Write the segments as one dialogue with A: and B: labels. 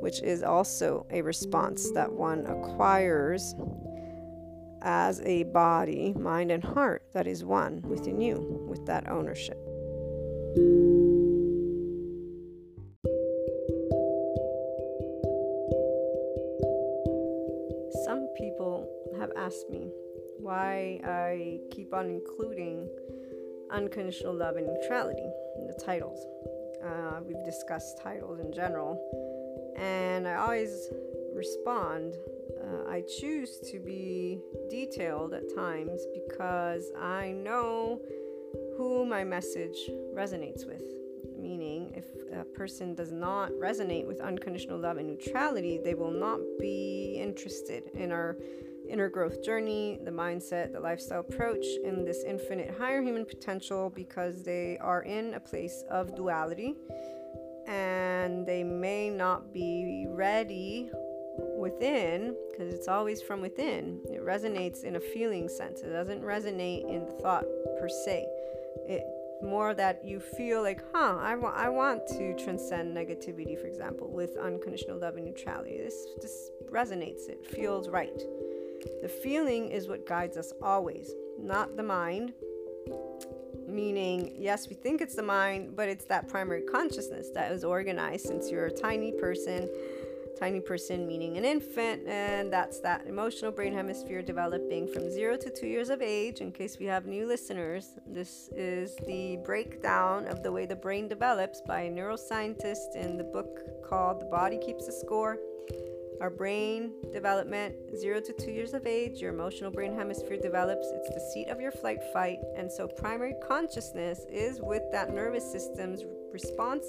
A: which is also a response that one acquires as a body, mind, and heart that is one within you with that ownership. Some people have asked me why I keep on including unconditional love and neutrality in the titles. Uh, we've discussed titles in general, and I always respond. Uh, I choose to be detailed at times because I know who my message resonates with. Meaning, if a person does not resonate with unconditional love and neutrality, they will not be interested in our inner growth journey, the mindset, the lifestyle approach, and this infinite higher human potential because they are in a place of duality and they may not be ready within because it's always from within. It resonates in a feeling sense, it doesn't resonate in thought per se. It more that you feel like, huh, I, wa- I want to transcend negativity, for example, with unconditional love and neutrality. This, this resonates, it feels right. The feeling is what guides us always, not the mind. Meaning, yes, we think it's the mind, but it's that primary consciousness that is organized since you're a tiny person. Tiny person meaning an infant, and that's that emotional brain hemisphere developing from zero to two years of age. In case we have new listeners, this is the breakdown of the way the brain develops by a neuroscientist in the book called The Body Keeps a Score our brain development, zero to two years of age, your emotional brain hemisphere develops. It's the seat of your flight fight. And so, primary consciousness is with that nervous system's response,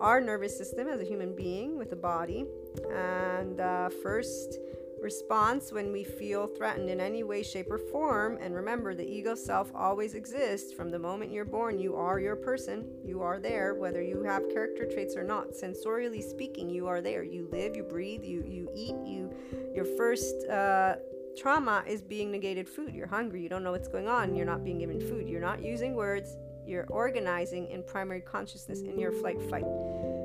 A: our nervous system as a human being with a body. And uh, first, response when we feel threatened in any way, shape, or form. And remember, the ego self always exists. From the moment you're born, you are your person. You are there, whether you have character traits or not. Sensorially speaking, you are there. You live, you breathe, you, you eat, you your first uh, trauma is being negated food. You're hungry, you don't know what's going on, you're not being given food, you're not using words, you're organizing in primary consciousness in your flight fight.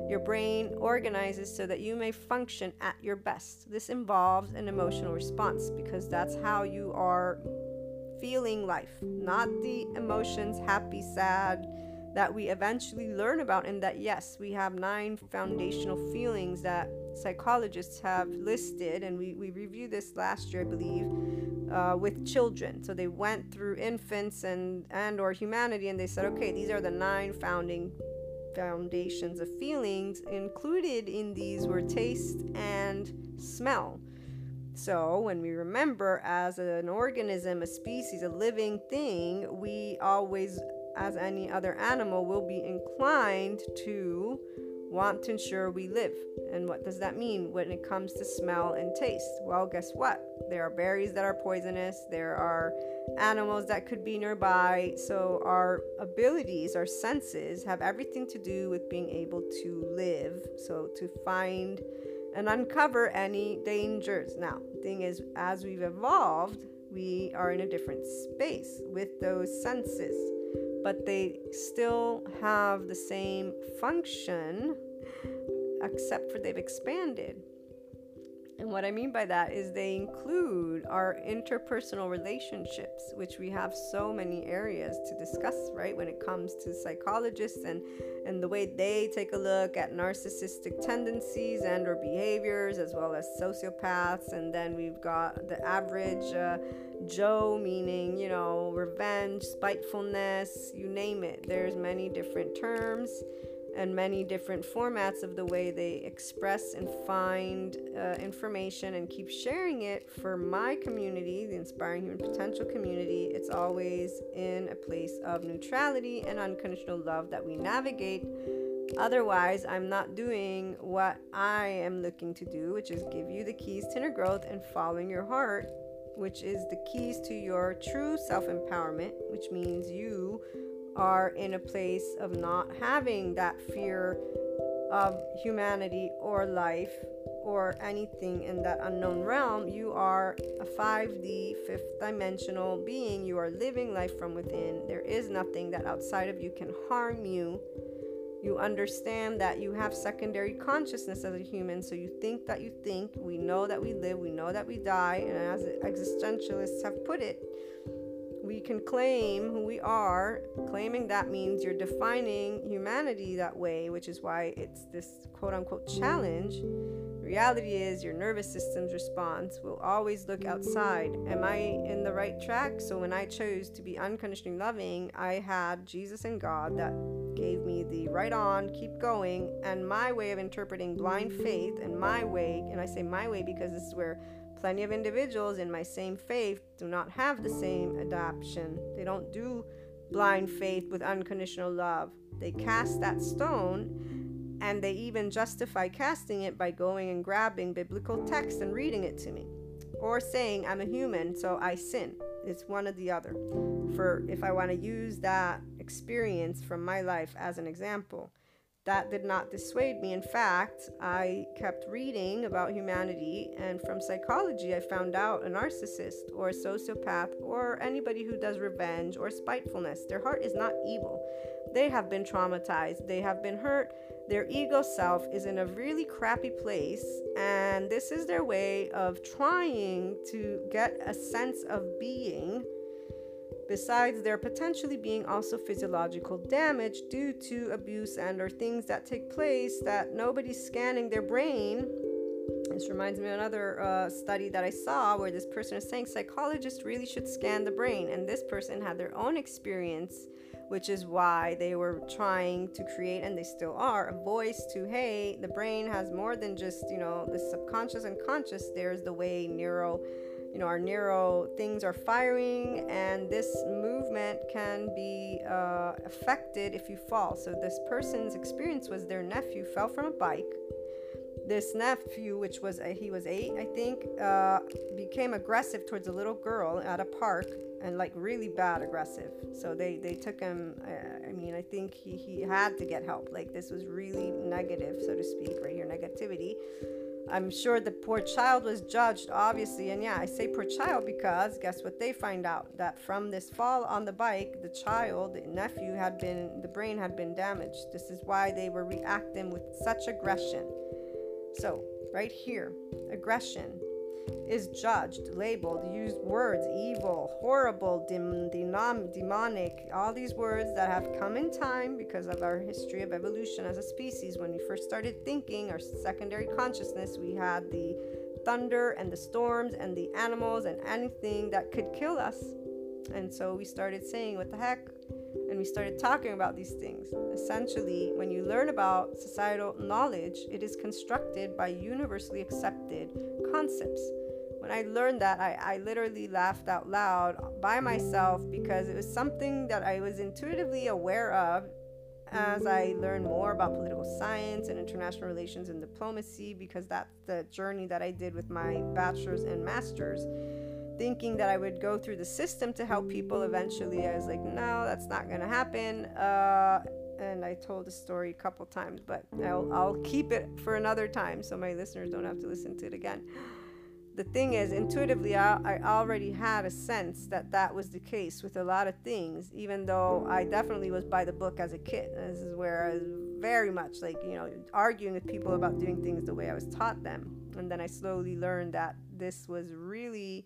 A: Your brain organizes so that you may function at your best. This involves an emotional response because that's how you are feeling life, not the emotions, happy, sad, that we eventually learn about. And that, yes, we have nine foundational feelings that psychologists have listed, and we, we reviewed this last year, I believe, uh, with children. So they went through infants and and or humanity, and they said, okay, these are the nine founding foundations of feelings. Included in these were taste and smell. So, when we remember as an organism, a species, a living thing, we always, as any other animal, will be inclined to want to ensure we live. And what does that mean when it comes to smell and taste? Well, guess what? There are berries that are poisonous, there are animals that could be nearby. So, our abilities, our senses, have everything to do with being able to live. So, to find and uncover any dangers. Now, thing is, as we've evolved, we are in a different space with those senses but they still have the same function except for they've expanded. And what I mean by that is they include our interpersonal relationships, which we have so many areas to discuss, right? When it comes to psychologists and, and the way they take a look at narcissistic tendencies and or behaviors, as well as sociopaths. And then we've got the average uh, Joe, meaning, you know, revenge, spitefulness, you name it. There's many different terms and many different formats of the way they express and find uh, information and keep sharing it for my community, the Inspiring Human Potential community. It's always in a place of neutrality and unconditional love that we navigate. Otherwise, I'm not doing what I am looking to do, which is give you the keys to inner growth and following your heart, which is the keys to your true self empowerment, which means you are in a place of not having that fear of humanity or life or anything in that unknown realm, you are a 5D, fifth dimensional being. You are living life from within. There is nothing that outside of you can harm you. You understand that you have secondary consciousness as a human, so you think that you think. We know that we live, we know that we die, and as existentialists have put it, we can claim who we are. Claiming that means you're defining humanity that way, which is why it's this quote unquote challenge. The reality is, your nervous system's response will always look outside. Am I in the right track? So, when I chose to be unconditionally loving, I had Jesus and God that gave me the right on, keep going, and my way of interpreting blind faith and my way, and I say my way because this is where Plenty of individuals in my same faith do not have the same adoption. They don't do blind faith with unconditional love. They cast that stone and they even justify casting it by going and grabbing biblical text and reading it to me or saying I'm a human so I sin. It's one or the other. For if I want to use that experience from my life as an example, that did not dissuade me. In fact, I kept reading about humanity, and from psychology, I found out a narcissist or a sociopath or anybody who does revenge or spitefulness, their heart is not evil. They have been traumatized, they have been hurt, their ego self is in a really crappy place, and this is their way of trying to get a sense of being besides there potentially being also physiological damage due to abuse and or things that take place that nobody's scanning their brain this reminds me of another uh, study that I saw where this person is saying psychologists really should scan the brain, and this person had their own experience, which is why they were trying to create, and they still are, a voice to hey, the brain has more than just you know the subconscious and conscious. There's the way neuro you know our neuro things are firing and this movement can be uh, affected if you fall. So this person's experience was their nephew fell from a bike. This nephew which was he was eight i think uh, became aggressive towards a little girl at a park and like really bad aggressive. So they they took him uh, i mean i think he, he had to get help. Like this was really negative so to speak right here negativity I'm sure the poor child was judged, obviously. And yeah, I say poor child because guess what they find out? That from this fall on the bike, the child, the nephew, had been, the brain had been damaged. This is why they were reacting with such aggression. So, right here, aggression is judged, labeled, used words, evil, horrible, dem- demonic, all these words that have come in time because of our history of evolution as a species. When we first started thinking, our secondary consciousness, we had the thunder and the storms and the animals and anything that could kill us. And so we started saying, What the heck? And we started talking about these things. Essentially, when you learn about societal knowledge, it is constructed by universally accepted concepts. When I learned that, I, I literally laughed out loud by myself because it was something that I was intuitively aware of as I learned more about political science and international relations and diplomacy, because that's the journey that I did with my bachelor's and master's, thinking that I would go through the system to help people eventually. I was like, no, that's not going to happen. Uh, and I told the story a couple times, but I'll, I'll keep it for another time so my listeners don't have to listen to it again. The thing is, intuitively, I, I already had a sense that that was the case with a lot of things, even though I definitely was by the book as a kid. This is where I was very much like, you know, arguing with people about doing things the way I was taught them. And then I slowly learned that this was really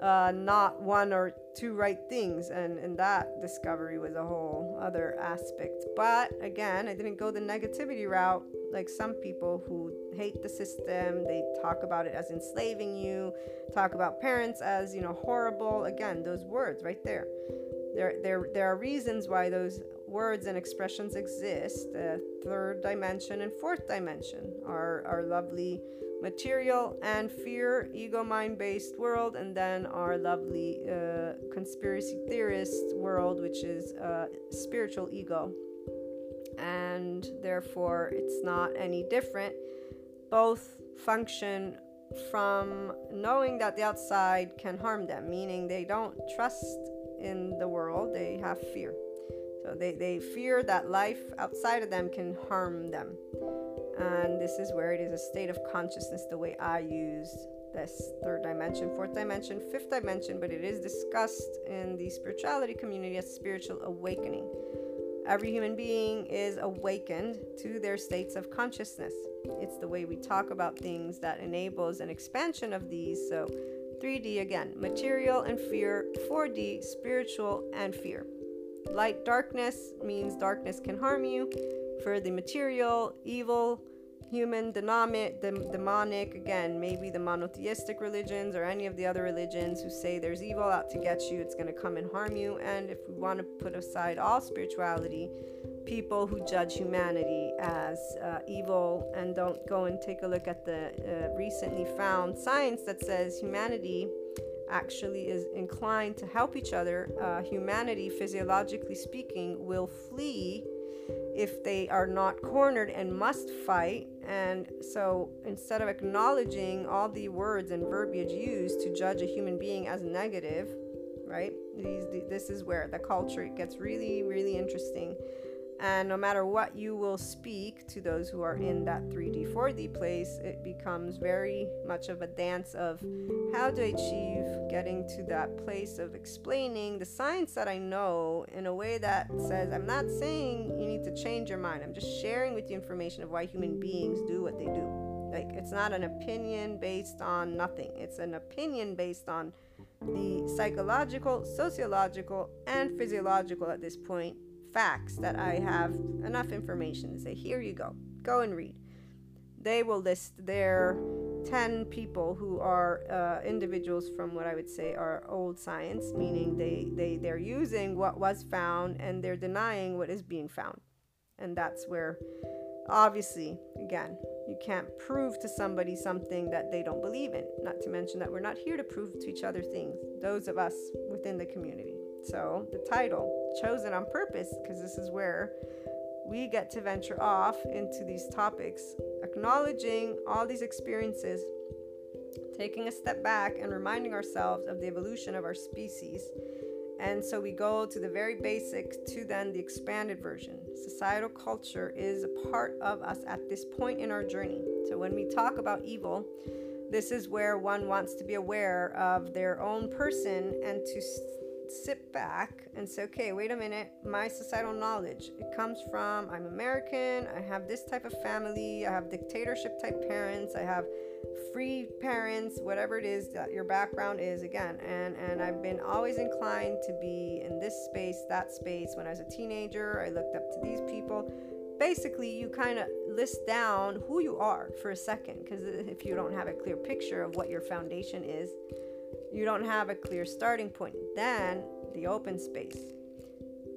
A: uh, not one or two right things. And, and that discovery was a whole other aspect. But again, I didn't go the negativity route like some people who hate the system. They talk about it as enslaving you, talk about parents as, you know, horrible. Again, those words right there. There, there, there are reasons why those words and expressions exist. The third dimension and fourth dimension are, are lovely material and fear, ego mind based world, and then our lovely uh, conspiracy theorist world, which is uh, spiritual ego. And therefore, it's not any different. Both function from knowing that the outside can harm them, meaning they don't trust in the world, they have fear. So they, they fear that life outside of them can harm them. And this is where it is a state of consciousness, the way I use this third dimension, fourth dimension, fifth dimension, but it is discussed in the spirituality community as spiritual awakening. Every human being is awakened to their states of consciousness. It's the way we talk about things that enables an expansion of these. So, 3D again, material and fear, 4D, spiritual and fear. Light darkness means darkness can harm you. For the material, evil, human, dynamic, demonic, again, maybe the monotheistic religions or any of the other religions who say there's evil out to get you, it's going to come and harm you. And if we want to put aside all spirituality, people who judge humanity as uh, evil and don't go and take a look at the uh, recently found science that says humanity actually is inclined to help each other, uh, humanity, physiologically speaking, will flee if they are not cornered and must fight. And so instead of acknowledging all the words and verbiage used to judge a human being as negative, right? These, this is where the culture gets really, really interesting and no matter what you will speak to those who are in that 3D, 4D place, it becomes very much of a dance of how to achieve getting to that place of explaining the science that I know in a way that says, I'm not saying you need to change your mind. I'm just sharing with you information of why human beings do what they do. Like, it's not an opinion based on nothing, it's an opinion based on the psychological, sociological, and physiological at this point facts that I have enough information to say, here you go, go and read. They will list their 10 people who are uh, individuals from what I would say are old science, meaning they, they, they're using what was found and they're denying what is being found. And that's where, obviously, again, you can't prove to somebody something that they don't believe in. Not to mention that we're not here to prove to each other things, those of us within the community. So, the title, chosen on purpose, because this is where we get to venture off into these topics, acknowledging all these experiences, taking a step back, and reminding ourselves of the evolution of our species. And so we go to the very basic to then the expanded version. Societal culture is a part of us at this point in our journey. So when we talk about evil, this is where one wants to be aware of their own person and to sit back and say, okay, wait a minute, my societal knowledge, it comes from I'm American, I have this type of family, I have dictatorship type parents, I have free parents, whatever it is that your background is again. And and I've been always inclined to be in this space, that space. When I was a teenager, I looked up to these people. Basically, you kind of list down who you are for a second because if you don't have a clear picture of what your foundation is, you don't have a clear starting point. Then the open space.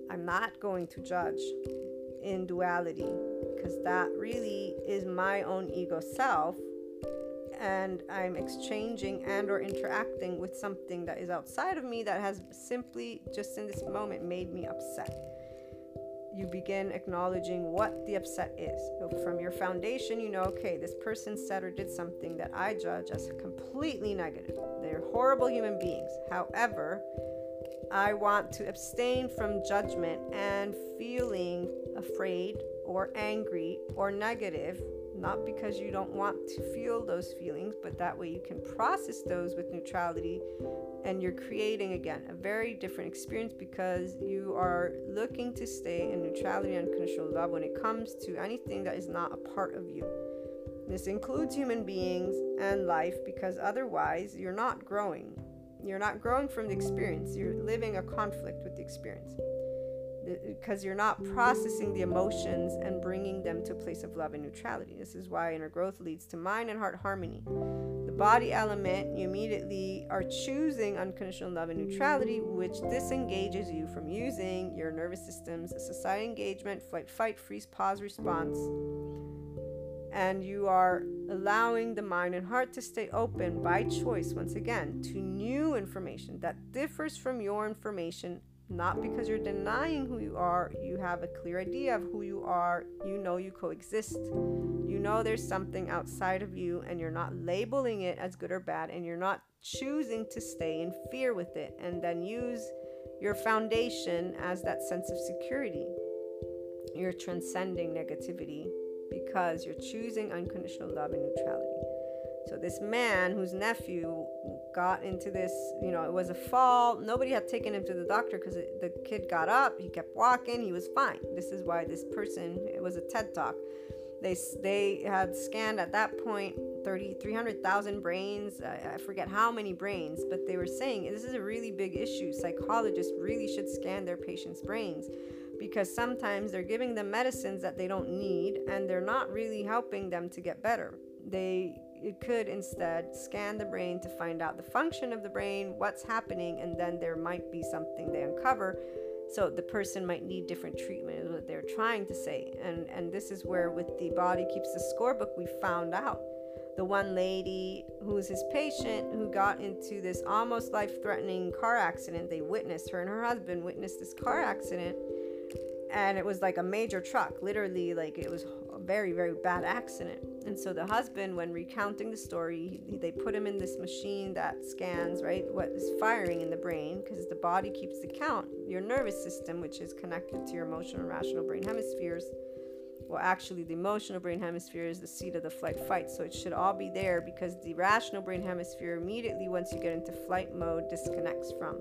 A: I'm not going to judge in duality because that really is my own ego self and I'm exchanging and or interacting with something that is outside of me that has simply just in this moment made me upset. You begin acknowledging what the upset is. So from your foundation, you know, okay, this person said or did something that I judge as completely negative. They're horrible human beings. However, I want to abstain from judgment and feeling afraid or angry or negative, not because you don't want to feel those feelings, but that way you can process those with neutrality and you're creating again a very different experience because you are looking to stay in neutrality and unconditional love when it comes to anything that is not a part of you. This includes human beings and life because otherwise you're not growing. You're not growing from the experience, you're living a conflict with the experience because you're not processing the emotions and bringing them to a place of love and neutrality. This is why inner growth leads to mind and heart harmony. The body element, you immediately are choosing unconditional love and neutrality, which disengages you from using your nervous system's society engagement, flight, fight, freeze, pause response. And you are allowing the mind and heart to stay open by choice, once again, to new information that differs from your information not because you're denying who you are, you have a clear idea of who you are, you know you coexist. You know there's something outside of you, and you're not labeling it as good or bad, and you're not choosing to stay in fear with it and then use your foundation as that sense of security. You're transcending negativity because you're choosing unconditional love and neutrality. So this man whose nephew got into this, you know, it was a fall. Nobody had taken him to the doctor because the kid got up, he kept walking, he was fine. This is why this person, it was a TED talk. They, they had scanned at that point 30, 300,000 brains. I, I forget how many brains, but they were saying this is a really big issue. Psychologists really should scan their patients' brains because sometimes they're giving them medicines that they don't need and they're not really helping them to get better. They it could instead scan the brain to find out the function of the brain, what's happening, and then there might be something they uncover. So the person might need different treatment, is what they're trying to say. And and this is where with the body keeps the score book we found out. The one lady who was his patient who got into this almost life-threatening car accident, they witnessed her and her husband witnessed this car accident and it was like a major truck literally like it was very very bad accident and so the husband when recounting the story he, they put him in this machine that scans right what is firing in the brain because the body keeps the count your nervous system which is connected to your emotional and rational brain hemispheres well actually the emotional brain hemisphere is the seat of the flight fight so it should all be there because the rational brain hemisphere immediately once you get into flight mode disconnects from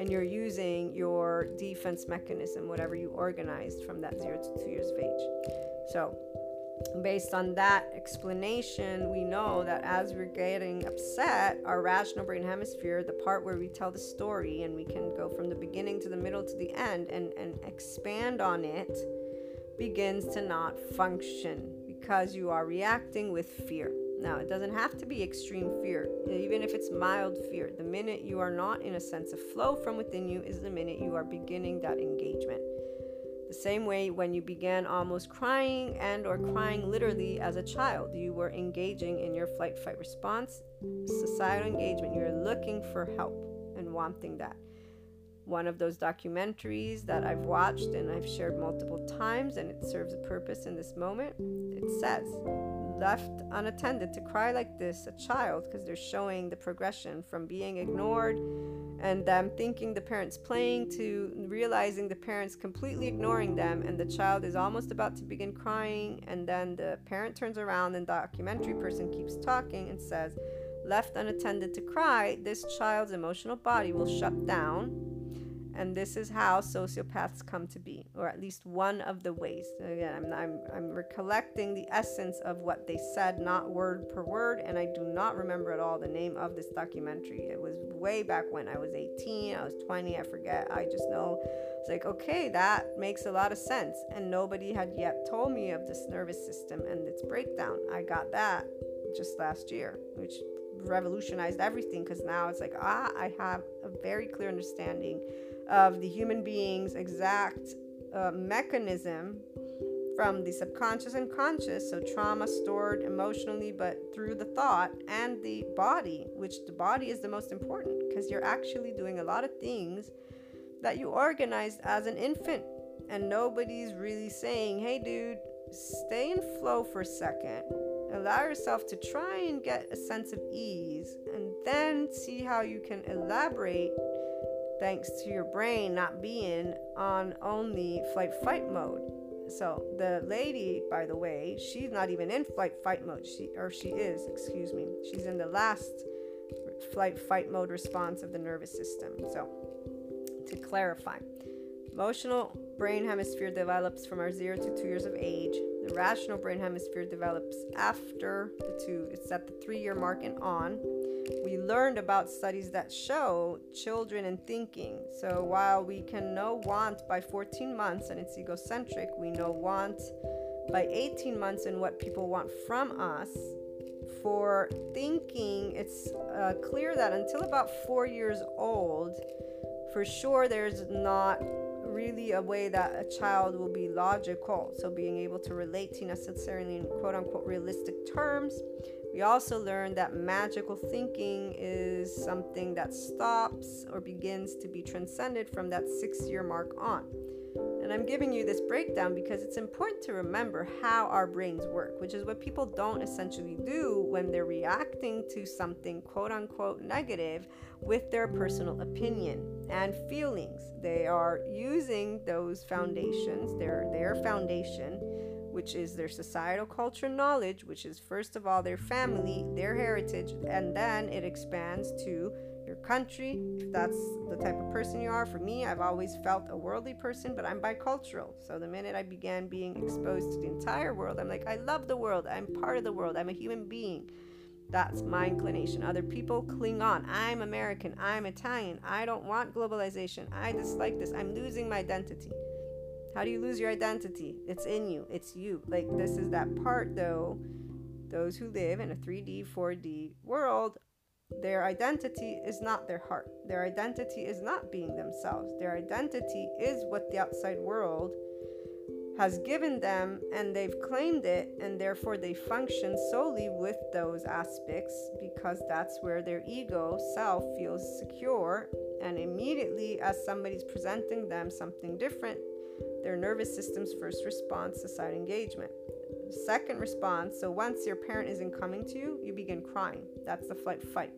A: and you're using your defense mechanism, whatever you organized from that zero to two years of age. So, based on that explanation, we know that as we're getting upset, our rational brain hemisphere, the part where we tell the story and we can go from the beginning to the middle to the end and, and expand on it, begins to not function because you are reacting with fear. Now, it doesn't have to be extreme fear, even if it's mild fear. The minute you are not in a sense of flow from within you is the minute you are beginning that engagement. The same way when you began almost crying and or crying literally as a child, you were engaging in your flight fight response, societal engagement, you're looking for help and wanting that. One of those documentaries that I've watched and I've shared multiple times and it serves a purpose in this moment, it says left unattended to cry like this, a child, because they're showing the progression from being ignored and them thinking the parents playing to realizing the parents completely ignoring them and the child is almost about to begin crying and then the parent turns around and the documentary person keeps talking and says left unattended to cry this child's emotional body will shut down and this is how sociopaths come to be, or at least one of the ways. Again, I'm, I'm, I'm recollecting the essence of what they said, not word per word, and I do not remember at all the name of this documentary. It was way back when I was 18, I was 20, I forget. I just know it's like, okay, that makes a lot of sense. And nobody had yet told me of this nervous system and its breakdown. I got that just last year, which revolutionized everything because now it's like, ah, I have a very clear understanding of the human being's exact uh, mechanism from the subconscious and conscious, so trauma stored emotionally, but through the thought, and the body, which the body is the most important because you're actually doing a lot of things that you organized as an infant. And nobody's really saying, hey, dude, stay in flow for a second. Allow yourself to try and get a sense of ease, and then see how you can elaborate thanks to your brain not being on only flight fight mode. So the lady, by the way, she's not even in flight fight mode. She or she is, excuse me. She's in the last flight fight mode response of the nervous system. So to clarify, emotional brain hemisphere develops from our 0 to 2 years of age. The rational brain hemisphere develops after the two, it's at the three year mark and on. We learned about studies that show children and thinking. So while we can know want by 14 months and it's egocentric, we know want by 18 months and what people want from us. For thinking, it's uh, clear that until about four years old, for sure there's not really a way that a child will be logical. So being able to relate to necessarily in quote unquote realistic terms. We also learned that magical thinking is something that stops or begins to be transcended from that six year mark on. And I'm giving you this breakdown because it's important to remember how our brains work, which is what people don't essentially do when they're reacting to something quote unquote negative with their personal opinion and feelings. They are using those foundations, their their foundation, which is their societal culture knowledge, which is first of all their family, their heritage, and then it expands to your country, if that's the type of person you are. For me, I've always felt a worldly person, but I'm bicultural. So the minute I began being exposed to the entire world, I'm like, I love the world. I'm part of the world. I'm a human being. That's my inclination. Other people cling on. I'm American. I'm Italian. I don't want globalization. I dislike this. I'm losing my identity. How do you lose your identity? It's in you. It's you. Like, this is that part, though. Those who live in a 3D, 4D world their identity is not their heart. Their identity is not being themselves. Their identity is what the outside world has given them and they've claimed it, and therefore they function solely with those aspects because that's where their ego self feels secure. And immediately, as somebody's presenting them something different, their nervous system's first response is side engagement. Second response so once your parent isn't coming to you, you begin crying. That's the flight fight.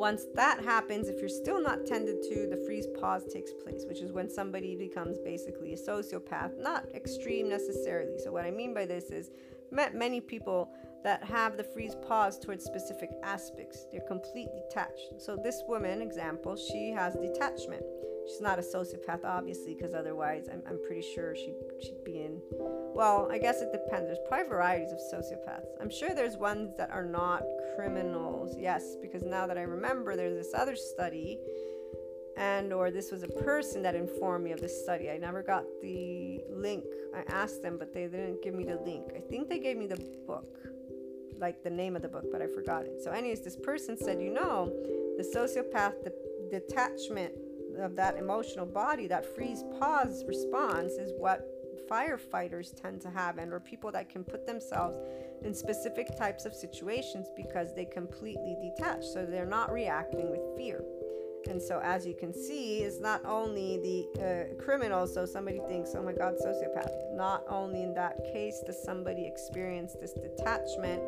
A: Once that happens, if you're still not tended to, the freeze pause takes place, which is when somebody becomes basically a sociopath, not extreme necessarily. So, what I mean by this is, met many people that have the freeze pause towards specific aspects. They're completely detached. So, this woman, example, she has detachment. She's not a sociopath, obviously, because otherwise, I'm, I'm pretty sure she'd, she'd be in. Well, I guess it depends. There's probably varieties of sociopaths. I'm sure there's ones that are not criminals. Yes, because now that I remember, there's this other study, and or this was a person that informed me of this study. I never got the link. I asked them, but they didn't give me the link. I think they gave me the book, like the name of the book, but I forgot it. So, anyways, this person said, you know, the sociopath, the detachment of that emotional body, that freeze pause response is what firefighters tend to have and or people that can put themselves in specific types of situations because they completely detach so they're not reacting with fear. And so as you can see it's not only the uh, criminal so somebody thinks oh my god sociopath. Not only in that case does somebody experience this detachment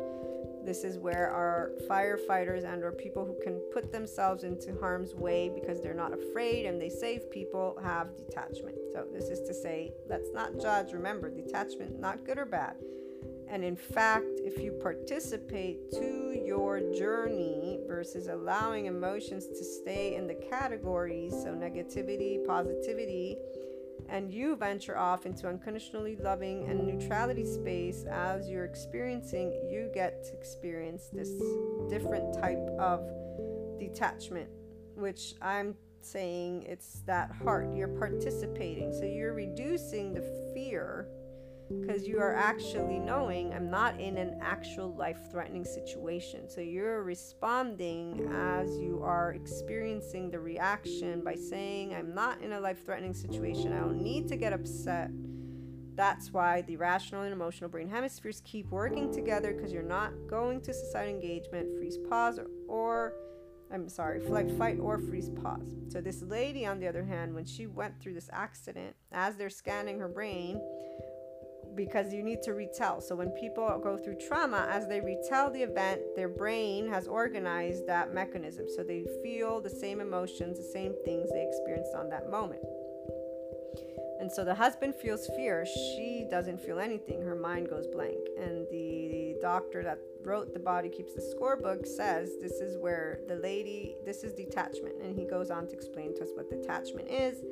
A: this is where our firefighters and or people who can put themselves into harm's way because they're not afraid and they save people have detachment. So this is to say, let's not judge. Remember, detachment not good or bad. And in fact, if you participate to your journey versus allowing emotions to stay in the categories, so negativity, positivity, and you venture off into unconditionally loving and neutrality space as you're experiencing, you get to experience this different type of detachment, which I'm saying it's that heart. You're participating. So you're reducing the fear because you are actually knowing I'm not in an actual life threatening situation. So you're responding as you are experiencing the reaction by saying, I'm not in a life threatening situation. I don't need to get upset. That's why the rational and emotional brain hemispheres keep working together because you're not going to societal engagement, freeze pause, or, or I'm sorry, flight, fight, or freeze pause. So, this lady, on the other hand, when she went through this accident, as they're scanning her brain, because you need to retell. So when people go through trauma, as they retell the event, their brain has organized that mechanism. So they feel the same emotions, the same things they experienced on that moment. And so the husband feels fear. She doesn't feel anything. Her mind goes blank. And the doctor that wrote The Body Keeps the Scorebook says this is where the lady, this is detachment. And he goes on to explain to us what detachment is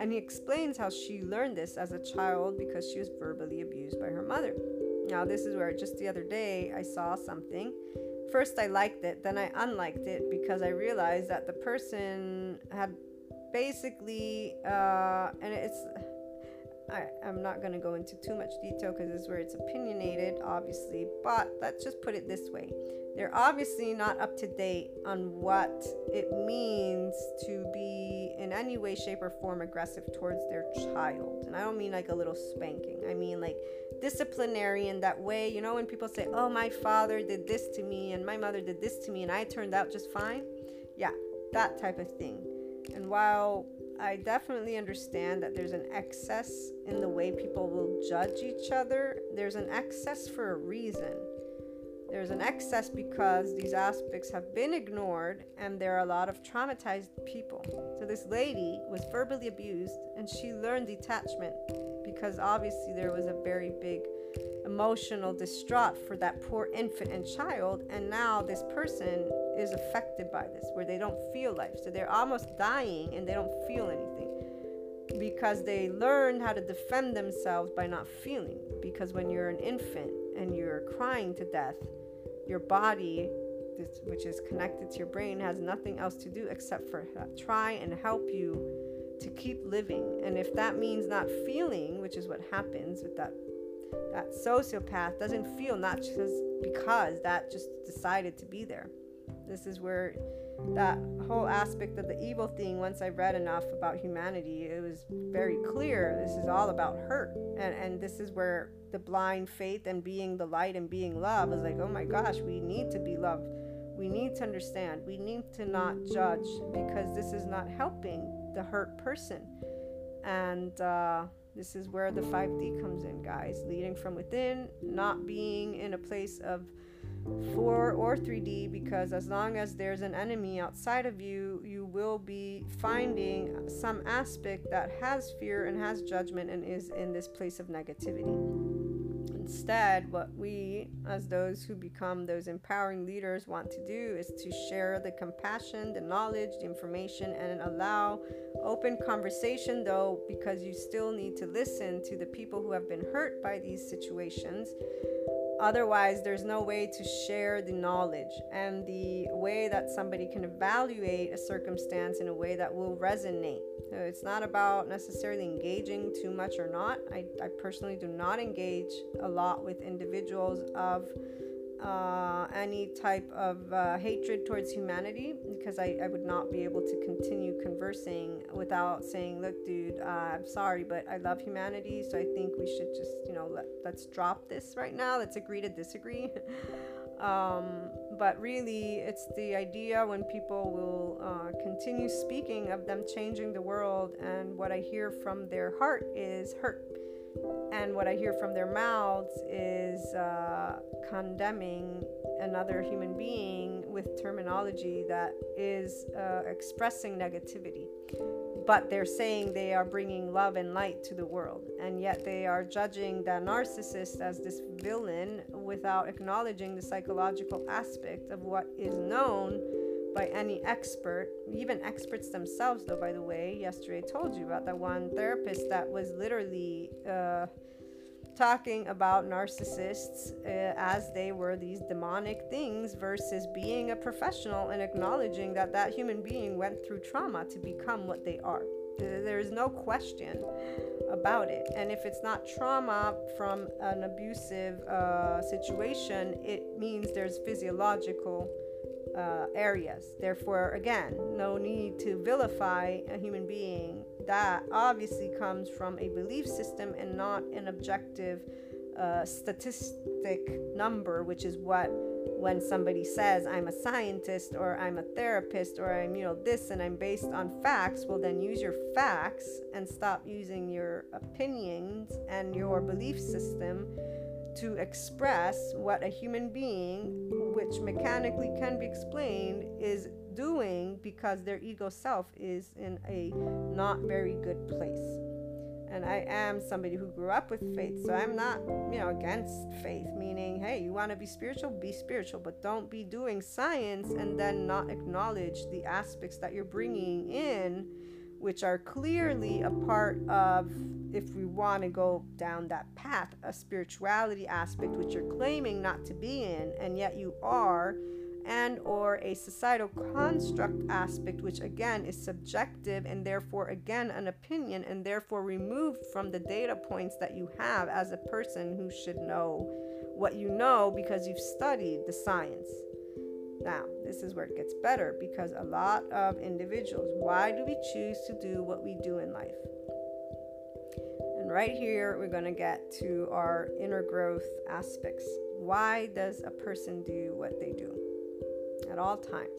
A: And he explains how she learned this as a child because she was verbally abused by her mother. Now, this is where just the other day I saw something. First, I liked it, then I unliked it because I realized that the person had basically, uh, and it's I, am not going to go into too much detail because this is where it's opinionated, obviously, but let's just put it this way. They're obviously not up to date on what it means to be in any way, shape, or form aggressive towards their child. And I don't mean like a little spanking, I mean like disciplinary in that way. You know, when people say, oh, my father did this to me and my mother did this to me and I turned out just fine. Yeah, that type of thing. And while I definitely understand that there's an excess in the way people will judge each other. There's an excess for a reason. There's an excess because these aspects have been ignored and there are a lot of traumatized people. So, this lady was verbally abused and she learned detachment because obviously there was a very big emotional distraught for that poor infant and child. And now this person is affected by this, where they don't feel life. So they're almost dying and they don't feel anything because they learned how to defend themselves by not feeling. Because when you're an infant and you're crying to death, your body, which is connected to your brain, has nothing else to do except for try and help you to keep living. And if that means not feeling, which is what happens with that that sociopath doesn't feel not just because that just decided to be there. This is where that whole aspect of the evil thing, once I read enough about humanity, it was very clear. This is all about hurt. And, and this is where the blind faith and being the light and being love is like, oh my gosh, we need to be loved. We need to understand. We need to not judge because this is not helping the hurt person. And, uh, this is where the 5D comes in, guys. Leading from within, not being in a place of 4 or 3D, because as long as there's an enemy outside of you, you will be finding some aspect that has fear and has judgment and is in this place of negativity. Instead, what we, as those who become those empowering leaders, want to do is to share the compassion, the knowledge, the information, and allow open conversation, though, because you still need to listen to the people who have been hurt by these situations Otherwise, there's no way to share the knowledge and the way that somebody can evaluate a circumstance in a way that will resonate. So it's not about necessarily engaging too much or not. I, I personally do not engage a lot with individuals of uh, any type of uh, hatred towards humanity because I, I would not be able to continue conversing without saying, look, dude, uh, I'm sorry, but I love humanity, so I think we should just, you know, let, let's drop this right now. Let's agree to disagree. um, but really, it's the idea when people will uh, continue speaking of them changing the world, and what I hear from their heart is hurt and what I hear from their mouths is uh, condemning another human being with terminology that is uh, expressing negativity. But they're saying they are bringing love and light to the world, and yet they are judging the narcissist as this villain without acknowledging the psychological aspect of what is known by any expert, even experts themselves, though, by the way. Yesterday, I told you about that one therapist that was literally uh, talking about narcissists uh, as they were these demonic things versus being a professional and acknowledging that that human being went through trauma to become what they are. There is no question about it. And if it's not trauma from an abusive uh, situation, it means there's physiological uh, areas. Therefore, again, no need to vilify a human being. That obviously comes from a belief system and not an objective uh, statistic number, which is what when somebody says I'm a scientist or I'm a therapist or I'm you know this and I'm based on facts, well then use your facts and stop using your opinions and your belief system to express what a human being, which mechanically can be explained, is doing because their ego self is in a not very good place. And I am somebody who grew up with faith, so I'm not, you know, against faith, meaning, hey, you want to be spiritual, be spiritual, but don't be doing science and then not acknowledge the aspects that you're bringing in which are clearly a part of, if we want to go down that path, a spirituality aspect which you're claiming not to be in, and yet you are and or a societal construct aspect which again is subjective and therefore again an opinion and therefore removed from the data points that you have as a person who should know what you know because you've studied the science. Now this is where it gets better because a lot of individuals why do we choose to do what we do in life and right here we're going to get to our inner growth aspects why does a person do what they do at all times.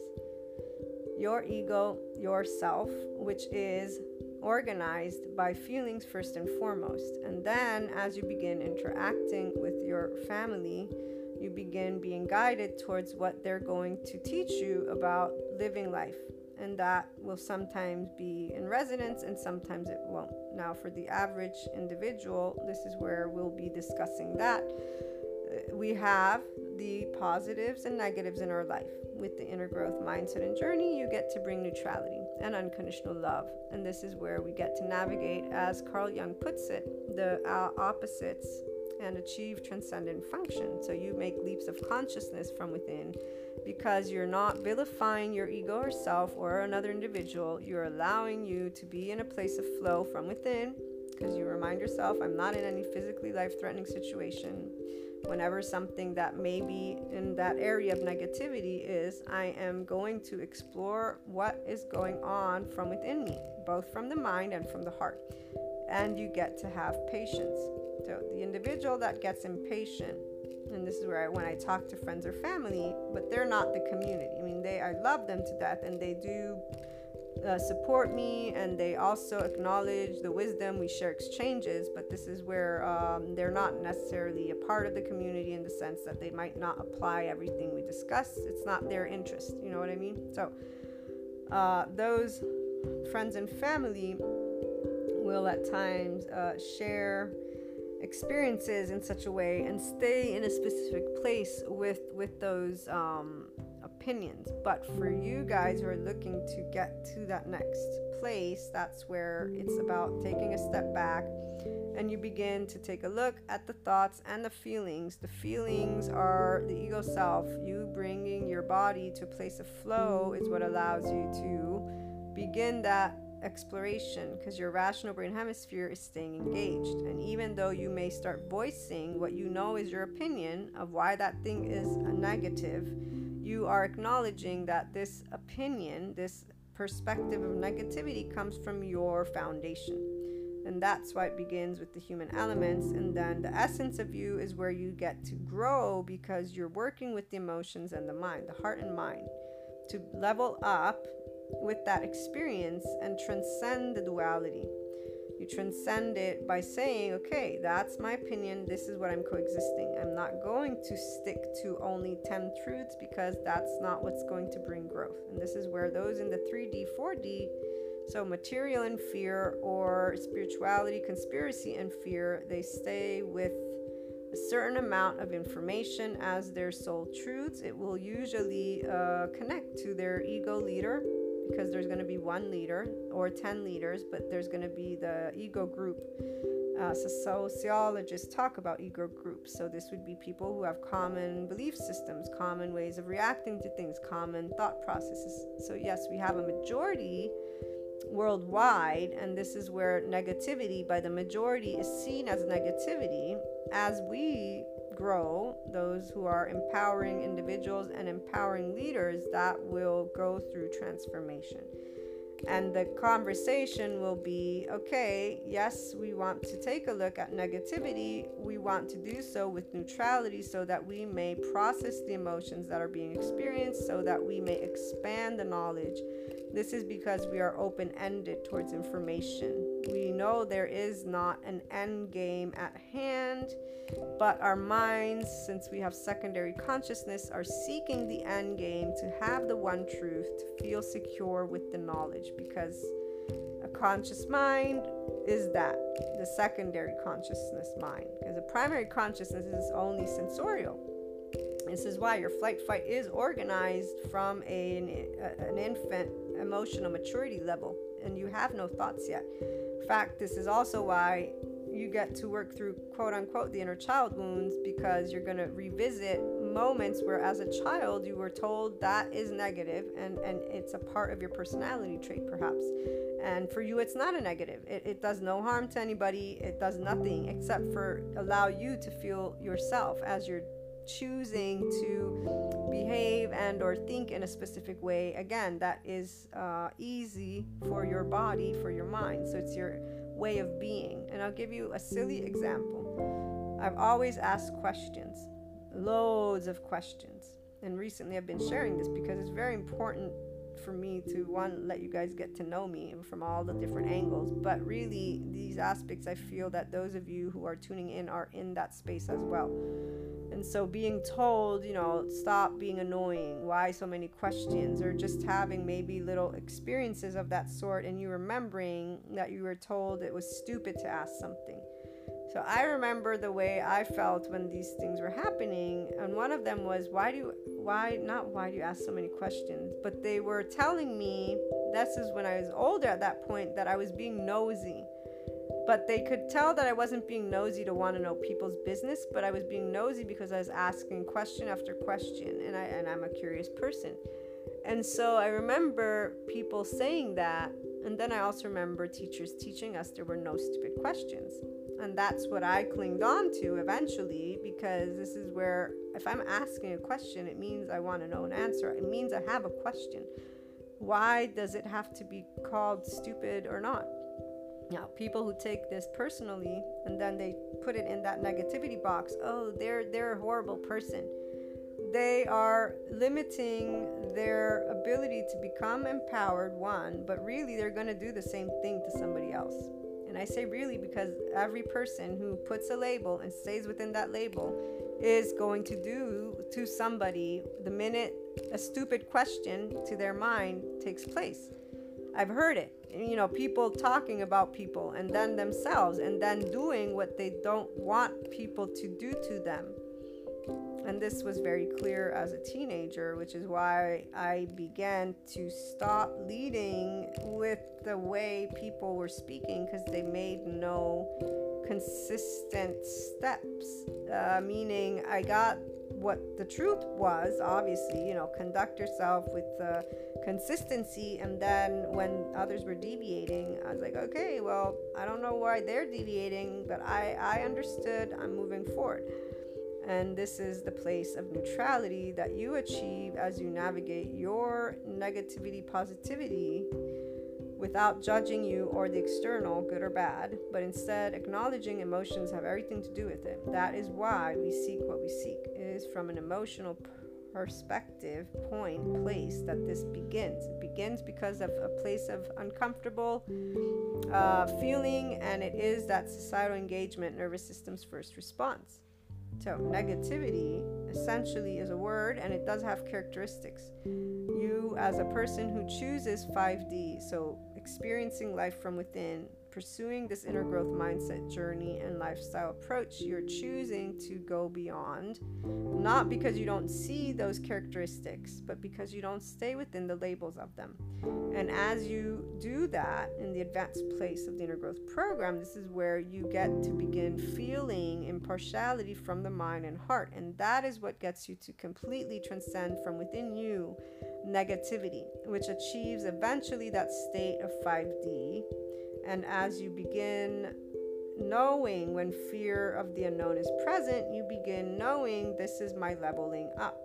A: Your ego, yourself, which is organized by feelings first and foremost. And then as you begin interacting with your family, you begin being guided towards what they're going to teach you about living life. And that will sometimes be in resonance and sometimes it won't. Now, for the average individual, this is where we'll be discussing that. We have the positives and negatives in our life with the inner growth mindset and journey, you get to bring neutrality and unconditional love. And this is where we get to navigate, as Carl Jung puts it, the uh, opposites and achieve transcendent function. So you make leaps of consciousness from within because you're not vilifying your ego or self or another individual. You're allowing you to be in a place of flow from within because you remind yourself, I'm not in any physically life threatening situation whenever something that may be in that area of negativity is, I am going to explore what is going on from within me, both from the mind and from the heart. And you get to have patience. So the individual that gets impatient, and this is where I, when I talk to friends or family, but they're not the community. I mean, they I love them to death, and they do uh, support me and they also acknowledge the wisdom. We share exchanges but this is where um, they're not necessarily a part of the community in the sense that they might not apply everything we discuss. It's not their interest you know what i mean? So uh, those friends and family will at times uh, share experiences in such a way and stay in a specific place with with those um, opinions. But for you guys who are looking to get to that next place, that's where it's about taking a step back and you begin to take a look at the thoughts and the feelings. The feelings are the ego self. You bringing your body to a place of flow is what allows you to begin that exploration because your rational brain hemisphere is staying engaged. And even though you may start voicing what you know is your opinion of why that thing is a negative, you are acknowledging that this opinion, this perspective of negativity comes from your foundation. And that's why it begins with the human elements. And then the essence of you is where you get to grow because you're working with the emotions and the mind, the heart and mind, to level up with that experience and transcend the duality. You transcend it by saying, okay, that's my opinion. This is what I'm coexisting. I'm not going to stick to only 10 truths because that's not what's going to bring growth. And this is where those in the 3D, 4D, so material and fear or spirituality, conspiracy and fear, they stay with a certain amount of information as their sole truths. It will usually uh, connect to their ego leader because there's going to be one leader or 10 leaders, but there's going to be the ego group. Uh, so sociologists talk about ego groups. So this would be people who have common belief systems, common ways of reacting to things, common thought processes. So yes, we have a majority worldwide, and this is where negativity by the majority is seen as negativity. As we grow, those who are empowering individuals and empowering leaders that will go through transformation. And the conversation will be okay, yes, we want to take a look at negativity. We want to do so with neutrality so that we may process the emotions that are being experienced, so that we may expand the knowledge this is because we are open ended towards information. We know there is not an end game at hand, but our minds, since we have secondary consciousness, are seeking the end game to have the one truth, to feel secure with the knowledge because a conscious mind is that the secondary consciousness mind because the primary consciousness is only sensorial this is why your flight fight is organized from a, an infant emotional maturity level and you have no thoughts yet. In fact, this is also why you get to work through quote unquote the inner child wounds because you're going to revisit moments where as a child you were told that is negative and and it's a part of your personality trait perhaps. And for you it's not a negative. It, it does no harm to anybody. It does nothing except for allow you to feel yourself as you're choosing to behave and or think in a specific way again that is uh, easy for your body for your mind. So it's your way of being. And i'll give you a silly example. I've always asked questions loads of questions. And recently I've been sharing this because it's very important for me to one let you guys get to know me from all the different angles but really these aspects i feel that those of you who are tuning in are in that space as well. And so being told you know stop being annoying why so many questions or just having maybe little experiences of that sort and you remembering that you were told it was stupid to ask something so I remember the way I felt when these things were happening, and one of them was, "Why do you, why not? Why do you ask so many questions?" But they were telling me this is when I was older at that point that I was being nosy. But they could tell that I wasn't being nosy to want to know people's business, but I was being nosy because I was asking question after question, and I and I'm a curious person. And so I remember people saying that, and then I also remember teachers teaching us there were no stupid questions. And that's what I clinged on to eventually because this is where, if I'm asking a question, it means I want to know an answer. It means I have a question. Why does it have to be called stupid or not? Now, people who take this personally and then they put it in that negativity box, oh, they're they're a horrible person. They are limiting their ability to become empowered, one, but really they're going to do the same thing to somebody else. And I say really because every person who puts a label and stays within that label is going to do to somebody the minute a stupid question to their mind takes place. I've heard it. You know, people talking about people and then themselves and then doing what they don't want people to do to them. And this was very clear as a teenager, which is why I began to stop leading with the way people were speaking because they made no consistent steps. Uh, meaning, I got what the truth was, obviously, you know, conduct yourself with uh, consistency. And then when others were deviating, I was like, okay, well, I don't know why they're deviating, but I, I understood, I'm moving forward. And this is the place of neutrality that you achieve as you navigate your negativity, positivity without judging you or the external, good or bad, but instead acknowledging emotions have everything to do with it. That is why we seek what we seek. It is from an emotional perspective, point, place that this begins. It begins because of a place of uncomfortable uh, feeling, and it is that societal engagement, nervous system's first response. So, negativity essentially is a word and it does have characteristics. You, as a person who chooses 5D, so experiencing life from within, pursuing this inner growth mindset journey and lifestyle approach, you're choosing to go beyond, not because you don't see those characteristics, but because you don't stay within the labels of them. And as you do that in the advanced place of the inner growth program, this is where you get to begin feeling impartiality from the mind and heart. And that is what gets you to completely transcend from within you negativity, which achieves eventually that state of 5D and as you begin knowing when fear of the unknown is present, you begin knowing this is my leveling up.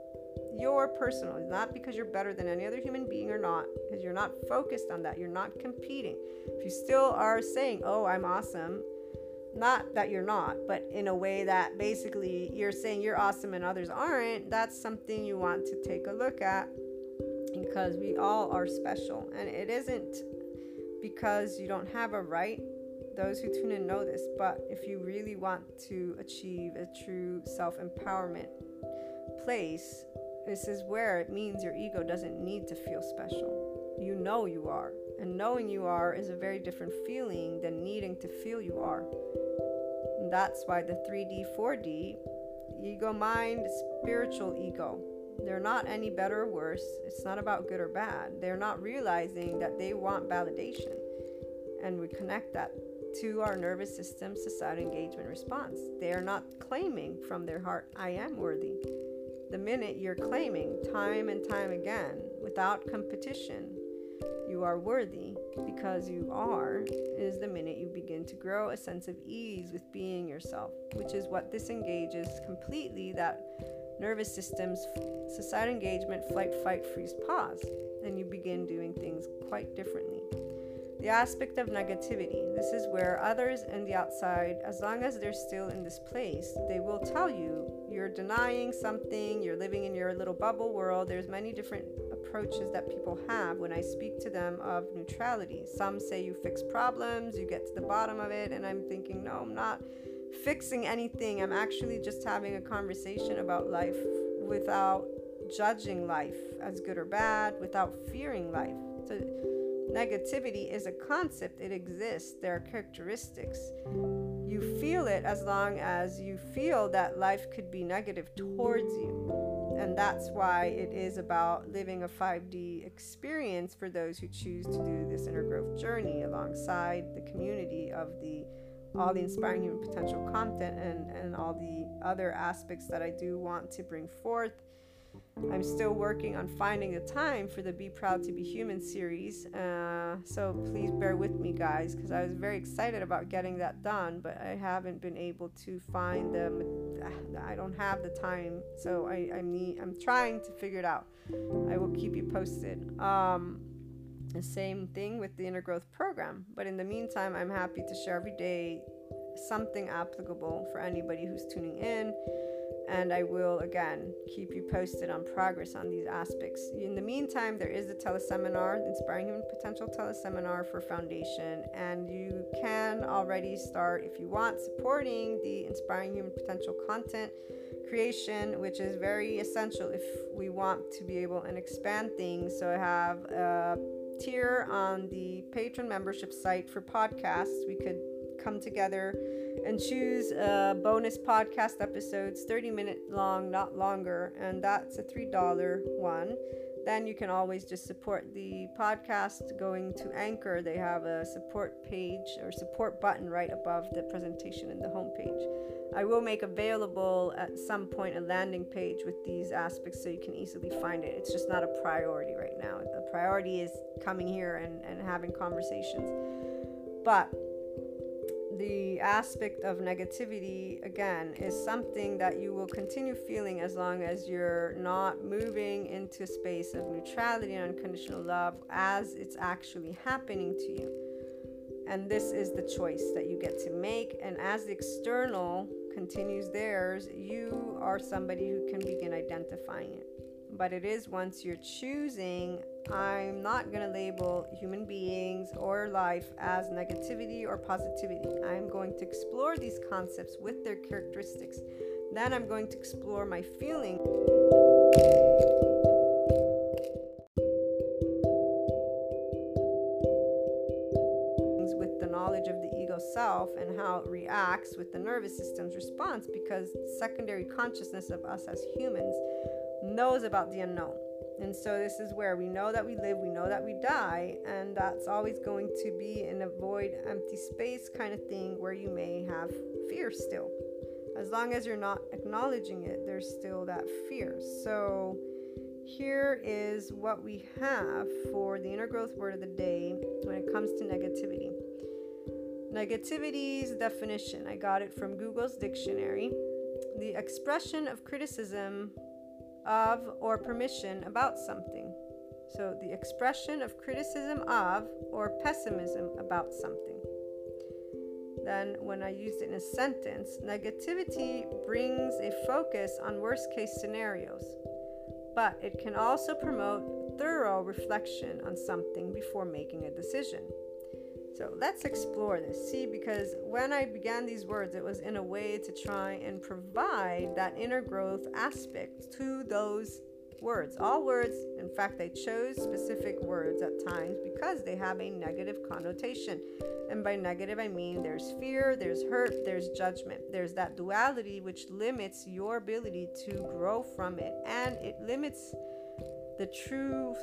A: Your personal, not because you're better than any other human being or not, because you're not focused on that. You're not competing. If you still are saying, oh, I'm awesome, not that you're not, but in a way that basically you're saying you're awesome and others aren't, that's something you want to take a look at because we all are special. And it isn't because you don't have a right. Those who tune in know this, but if you really want to achieve a true self empowerment place, this is where it means your ego doesn't need to feel special. You know you are. And knowing you are is a very different feeling than needing to feel you are. And that's why the 3D, 4D, ego mind, spiritual ego, they're not any better or worse. It's not about good or bad. They're not realizing that they want validation. and we connect that to our nervous system societal engagement response. They are not claiming from their heart, I am worthy. The minute you're claiming time and time again without competition, you are worthy because you are, is the minute you begin to grow a sense of ease with being yourself, which is what disengages completely that nervous system's societal engagement, flight, fight, freeze, pause, and you begin doing things quite differently. The aspect of negativity this is where others and the outside, as long as they're still in this place, they will tell you you're denying something, you're living in your little bubble world. There's many different approaches that people have when I speak to them of neutrality. Some say you fix problems, you get to the bottom of it, and I'm thinking, no, I'm not fixing anything. I'm actually just having a conversation about life without judging life as good or bad, without fearing life. So Negativity is a concept, it exists, there are characteristics. You feel it as long as you feel that life could be negative towards you. And that's why it is about living a 5D experience for those who choose to do this inner growth journey alongside the community of the all the inspiring human potential content and, and all the other aspects that I do want to bring forth I'm still working on finding the time for the Be Proud to Be Human series. Uh, so please bear with me, guys, because I was very excited about getting that done, but I haven't been able to find them. I don't have the time, so I, I need. I'm trying to figure it out. I will keep you posted. Um, the same thing with the inner growth program, but in the meantime, I'm happy to share every day something applicable for anybody who's tuning in and I will again keep you posted on progress on these aspects. In the meantime, there is a teleseminar, Inspiring Human Potential teleseminar for Foundation, and you can already start if you want supporting the Inspiring Human Potential content creation, which is very essential if we want to be able and expand things. So I have a tier on the Patreon membership site for podcasts. We could come together and choose uh, bonus podcast episodes 30 minute long not longer and that's a $3 one then you can always just support the podcast going to anchor. They have a support page or support button right above the presentation in the homepage. I will make available at some point a landing page with these aspects so you can easily find it. It's just not a priority right now. The priority is coming here and, and having conversations. But the aspect of negativity again is something that you will continue feeling as long as you're not moving into a space of neutrality and unconditional love as it's actually happening to you. And this is the choice that you get to make. And as the external continues theirs you are somebody who can begin identifying it but it is once you're choosing I'm not going to label human beings or life as negativity or positivity. I'm going to explore these concepts with their characteristics. Then I'm going to explore my feeling. With the knowledge of the ego self and how it reacts with the nervous system's response because secondary consciousness of us as humans knows about the unknown. And so this is where we know that we live, we know that we die, and that's always going to be in a void, empty space kind of thing where you may have fear still. As long as you're not acknowledging it, there's still that fear. So here is what we have for the inner growth word of the day when it comes to negativity. Negativity's definition, I got it from Google's dictionary. The expression of criticism of or permission about something. So, the expression of criticism of or pessimism about something. Then, when I use it in a sentence, negativity brings a focus on worst case scenarios, but it can also promote thorough reflection on something before making a decision. So let's explore this. See, because when I began these words, it was in a way to try and provide that inner growth aspect to those words. All words, in fact, I chose specific words at times because they have a negative connotation. And by negative, I mean there's fear, there's hurt, there's judgment. There's that duality which limits your ability to grow from it and it limits the truth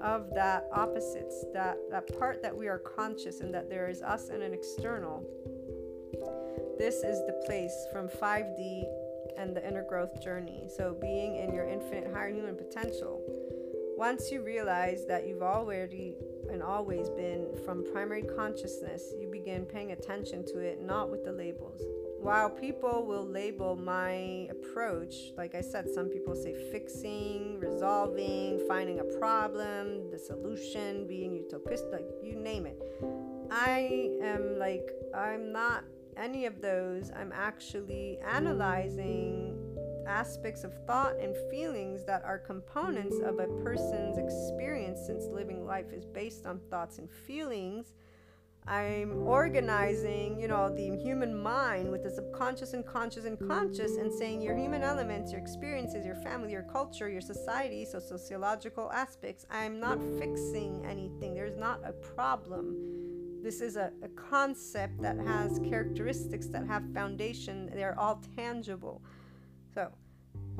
A: of that opposites, that, that part that we are conscious and that there is us and an external. This is the place from 5D and the inner growth journey. So, being in your infinite higher human potential. Once you realize that you've already and always been from primary consciousness, you begin paying attention to it, not with the labels while people will label my approach, like I said, some people say fixing, resolving, finding a problem, the solution, being utopist, like you name it. I am like, I'm not any of those. I'm actually analyzing aspects of thought and feelings that are components of a person's experience since living life is based on thoughts and feelings I'm organizing, you know, the human mind with the subconscious and conscious and conscious and saying your human elements, your experiences, your family, your culture, your society, so sociological aspects. I'm not fixing anything. There's not a problem. This is a, a concept that has characteristics that have foundation. They're all tangible. So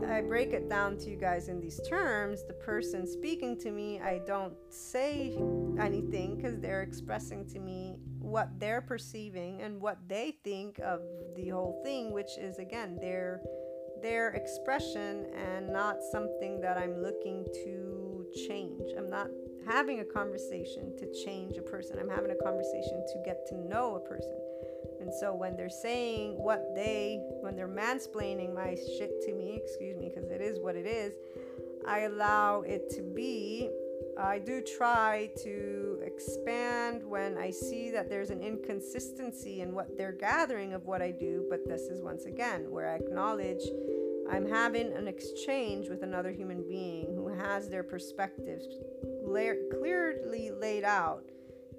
A: I break it down to you guys in these terms. The person speaking to me, I don't say anything because they're expressing to me what they're perceiving and what they think of the whole thing, which is again their their expression and not something that I'm looking to change. I'm not having a conversation to change a person. I'm having a conversation to get to know a person. And so when they're saying what they, when they're mansplaining my shit to me, excuse me, because it is what it is, I allow it to be. I do try to expand when I see that there's an inconsistency in what they're gathering of what I do, but this is once again where I acknowledge I'm having an exchange with another human being who has their perspectives la- clearly laid out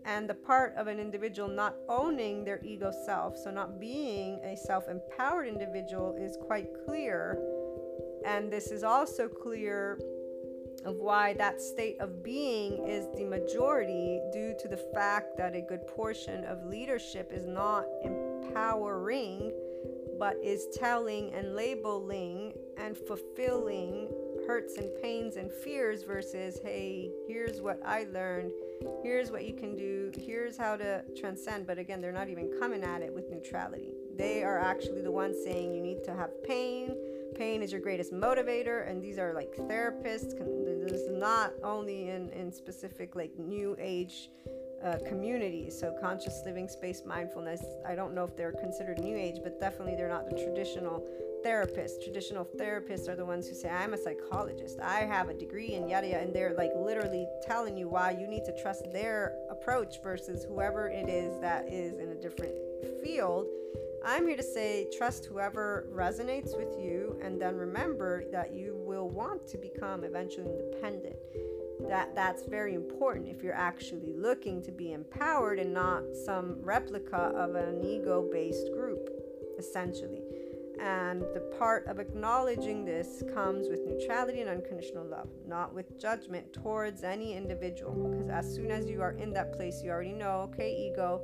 A: and the part of an individual not owning their ego self, so not being a self empowered individual, is quite clear. And this is also clear of why that state of being is the majority due to the fact that a good portion of leadership is not empowering but is telling and labeling and fulfilling hurts and pains and fears versus hey here's what i learned here's what you can do, here's how to transcend. But again, they're not even coming at it with neutrality. They are actually the ones saying you need to have pain. Pain is your greatest motivator, and these are like therapists. This is not only in, in specific like new age uh, communities. So, conscious living, space mindfulness. I don't know if they're considered new age, but definitely they're not the traditional therapists. Traditional therapists are the ones who say, I'm a psychologist, I have a degree in yada yada, and they're like literally telling you why you need to trust their approach versus whoever it is that is in a different field. I'm here to say, trust whoever resonates with you, and then remember that you will want to become eventually independent. That that's very important if you're actually looking to be empowered and not some replica of an ego-based group, essentially. And the part of acknowledging this comes with neutrality and unconditional love, not with judgment towards any individual. Because as soon as you are in that place, you already know, okay, ego,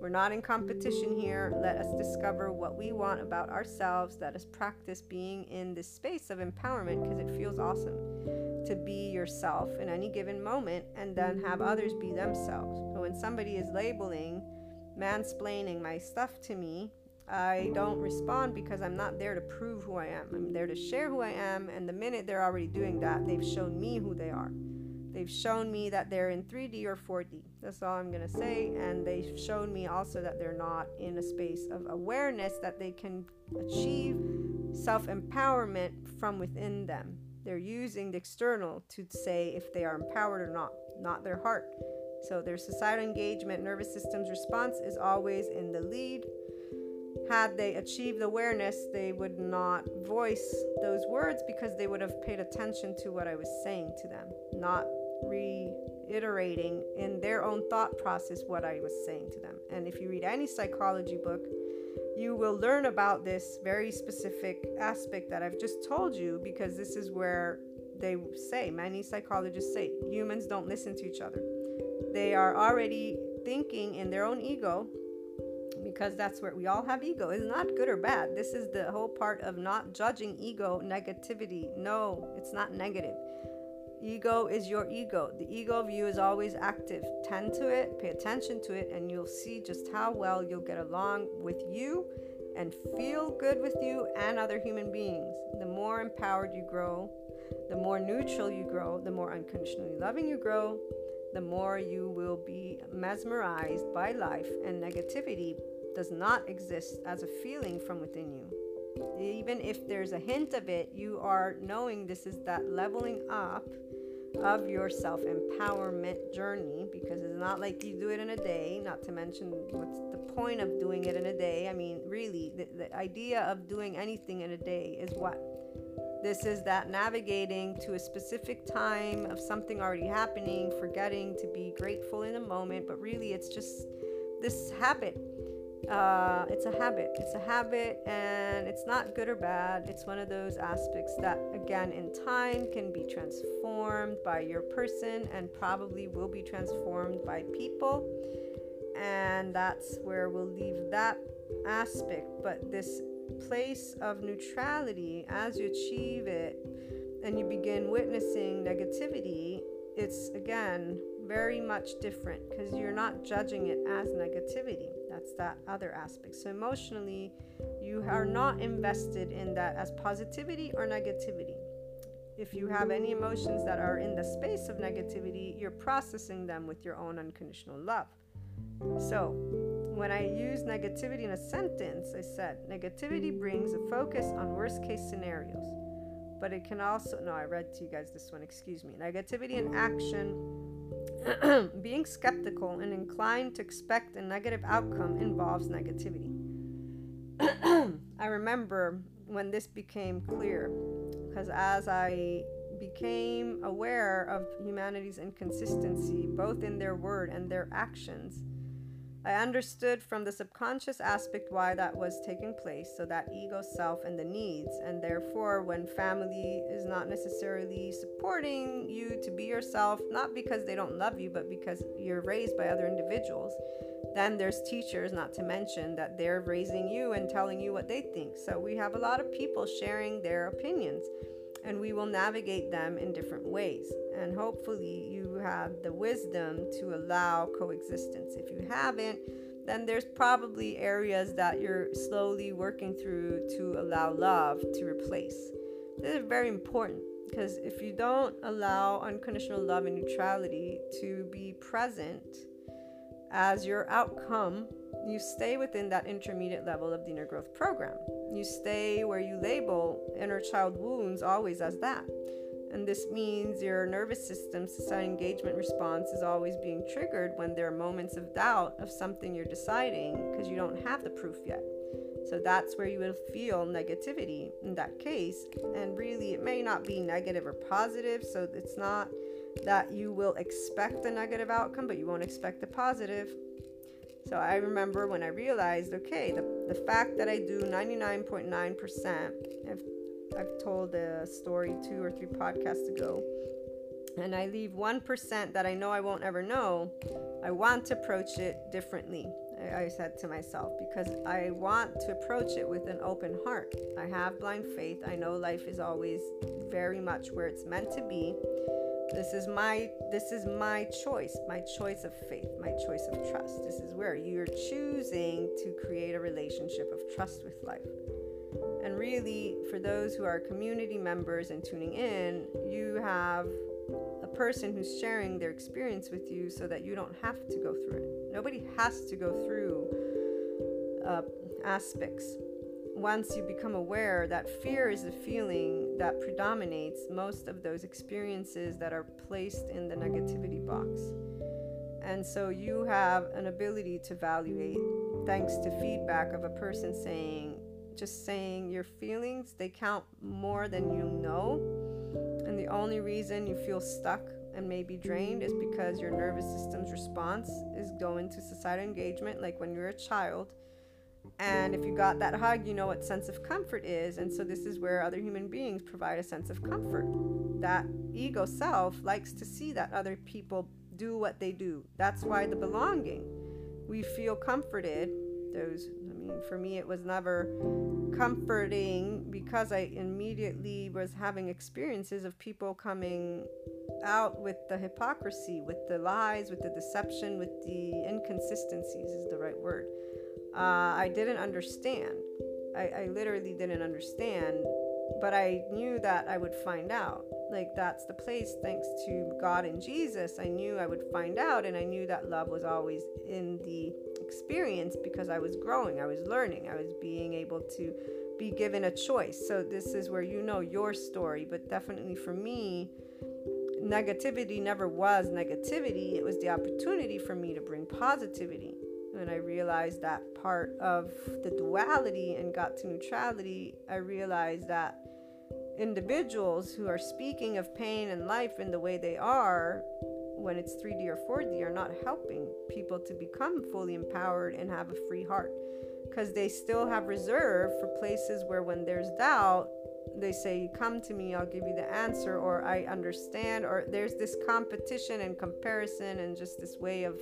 A: we're not in competition here. Let us discover what we want about ourselves. Let us practice being in this space of empowerment because it feels awesome to be yourself in any given moment and then have others be themselves. So when somebody is labeling, mansplaining my stuff to me, I don't respond because I'm not there to prove who I am. I'm there to share who I am. And the minute they're already doing that, they've shown me who they are. They've shown me that they're in 3D or 4D. That's all I'm going to say. And they've shown me also that they're not in a space of awareness that they can achieve self empowerment from within them. They're using the external to say if they are empowered or not, not their heart. So their societal engagement, nervous system's response is always in the lead had they achieved awareness, they would not voice those words because they would have paid attention to what I was saying to them, not reiterating in their own thought process what I was saying to them. And if you read any psychology book, you will learn about this very specific aspect that I've just told you because this is where they say, many psychologists say, humans don't listen to each other. They are already thinking in their own ego because that's where we all have ego. It's not good or bad. This is the whole part of not judging ego negativity. No, it's not negative. Ego is your ego. The ego of you is always active. Tend to it, pay attention to it, and you'll see just how well you'll get along with you and feel good with you and other human beings. The more empowered you grow, the more neutral you grow, the more unconditionally loving you grow, the more you will be mesmerized by life, and negativity does not exist as a feeling from within you. Even if there's a hint of it, you are knowing this is that leveling up of your self empowerment journey because it's not like you do it in a day, not to mention what's the point of doing it in a day. I mean, really, the, the idea of doing anything in a day is what? This is that navigating to a specific time of something already happening, forgetting to be grateful in the moment, but really it's just this habit uh, it's a habit. It's a habit, and it's not good or bad. It's one of those aspects that, again, in time can be transformed by your person and probably will be transformed by people. And that's where we'll leave that aspect. But this place of neutrality, as you achieve it and you begin witnessing negativity, it's again very much different because you're not judging it as negativity that's that other aspect. So emotionally, you are not invested in that as positivity or negativity. If you have any emotions that are in the space of negativity, you're processing them with your own unconditional love. So, when I use negativity in a sentence, I said negativity brings a focus on worst case scenarios. But it can also, no, I read to you guys this one, excuse me. Negativity in action being skeptical and inclined to expect a negative outcome involves negativity. I remember when this became clear, because as I became aware of humanity's inconsistency, both in their word and their actions, I understood from the subconscious aspect why that was taking place, so that ego self and the needs. And therefore, when family is not necessarily supporting you to be yourself, not because they don't love you, but because you're raised by other individuals, then there's teachers, not to mention that they're raising you and telling you what they think. So we have a lot of people sharing their opinions and we will navigate them in different ways. And hopefully, you have the wisdom to allow coexistence. If you haven't, then there's probably areas that you're slowly working through to allow love to replace. This is very important because if you don't allow unconditional love and neutrality to be present as your outcome you stay within that intermediate level of the inner growth program. You stay where you label inner child wounds always as that. And this means your nervous system society engagement response is always being triggered when there are moments of doubt of something you're deciding because you don't have the proof yet. So that's where you will feel negativity in that case. And really, it may not be negative or positive. So it's not that you will expect a negative outcome, but you won't expect a positive. So I remember when I realized, okay, the, the fact that I do 99.9%, I've, I've told a story two or three podcasts ago, and I leave 1% that I know I won't ever know, I want to approach it differently. I, I said to myself, because I want to approach it with an open heart. I have blind faith. I know life is always very much where it's meant to be this is my this is my choice my choice of faith my choice of trust. This is where you're choosing to create a relationship of trust with life. And really for those who are community members and tuning in you have a person who's sharing their experience with you so that you don't have to go through it. Nobody has to go through uh, aspects once you become aware that fear is the feeling that predominates most of those experiences that are placed in the negativity box. And so you have an ability to evaluate thanks to feedback of a person saying, just saying your feelings, they count more than you know. And the only reason you feel stuck and may be drained is because your nervous system's response is going to societal engagement, like when you're a child and if you got that hug, you know what sense of comfort is. And so, this is where other human beings provide a sense of comfort. That ego self likes to see that other people do what they do. That's why the belonging. We feel comforted. Those, I mean, for me, it was never comforting because I immediately was having experiences of people coming out with the hypocrisy, with the lies, with the deception, with the inconsistencies, is the right word. Uh, I didn't understand. I, I literally didn't understand, but I knew that I would find out. Like, that's the place, thanks to God and Jesus. I knew I would find out, and I knew that love was always in the experience because I was growing, I was learning, I was being able to be given a choice. So, this is where you know your story, but definitely for me, negativity never was negativity. It was the opportunity for me to bring positivity. When I realized that part of the duality and got to neutrality, I realized that individuals who are speaking of pain and life in the way they are when it's 3D or 4D are not helping people to become fully empowered and have a free heart. Because they still have reserve for places where when there's doubt they say come to me i'll give you the answer or i understand or there's this competition and comparison and just this way of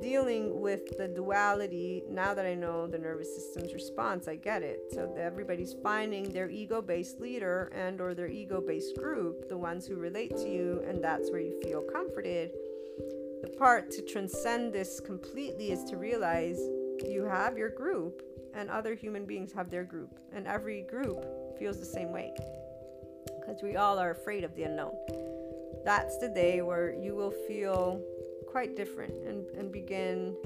A: dealing with the duality now that i know the nervous system's response i get it. So everybody's finding their ego-based leader and or their ego-based group the ones who relate to you and that's where you feel comforted. The part to transcend this completely is to realize you have your group and other human beings have their group and every group feels the same way. Because we all are afraid of the unknown. That's the day where you will feel quite different and, and begin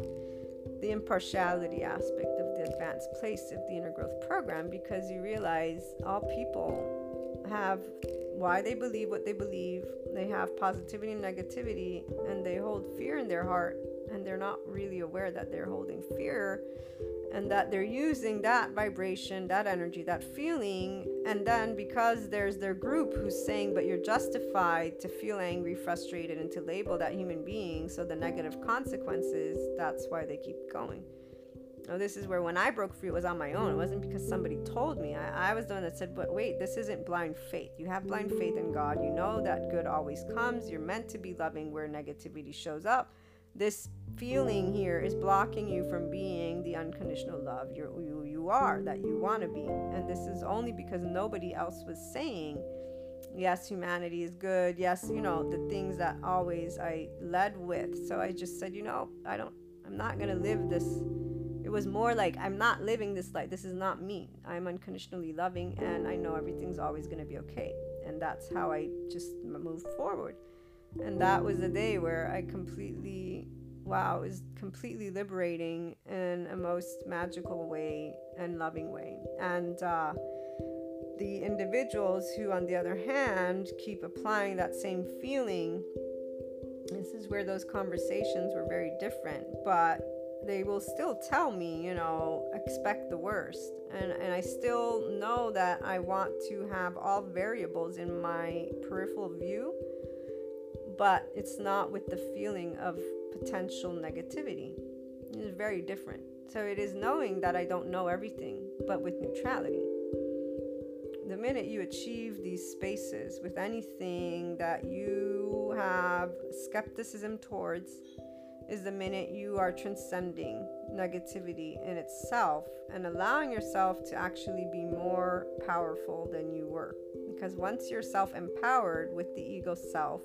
A: the impartiality aspect of the advanced place of the inner growth program because you realize all people have why they believe what they believe, they have positivity and negativity, and they hold fear in their heart, and they're not really aware that they're holding fear and that they're using that vibration, that energy, that feeling, and then because there's their group who's saying, but you're justified to feel angry, frustrated, and to label that human being, so the negative consequences, that's why they keep going. Now, this is where when I broke free, it was on my own. It wasn't because somebody told me. I, I was the one that said, but wait, this isn't blind faith. You have blind faith in God. You know that good always comes. You're meant to be loving where negativity shows up this feeling here is blocking you from being the unconditional love you're, you are that you want to be. And this is only because nobody else was saying yes humanity is good. Yes you know the things that always i led with. So i just said you know i don't i'm not going to live this. It was more like i'm not living this life. This is not me. I'm unconditionally loving and i know everything's always going to be okay. And that's how i just moved forward. And that was a day where I completely, wow, it was completely liberating in a most magical way and loving way. And uh, the individuals who, on the other hand, keep applying that same feeling, this is where those conversations were very different, but they will still tell me, you know, expect the worst. And, and I still know that I want to have all variables in my peripheral view but it's not with the feeling of potential negativity. It's very different. So it is knowing that I don't know everything, but with neutrality. The minute you achieve these spaces with anything that you have skepticism towards, is the minute you are transcending negativity in itself and allowing yourself to actually be more powerful than you were. Because once you're self empowered with the ego self,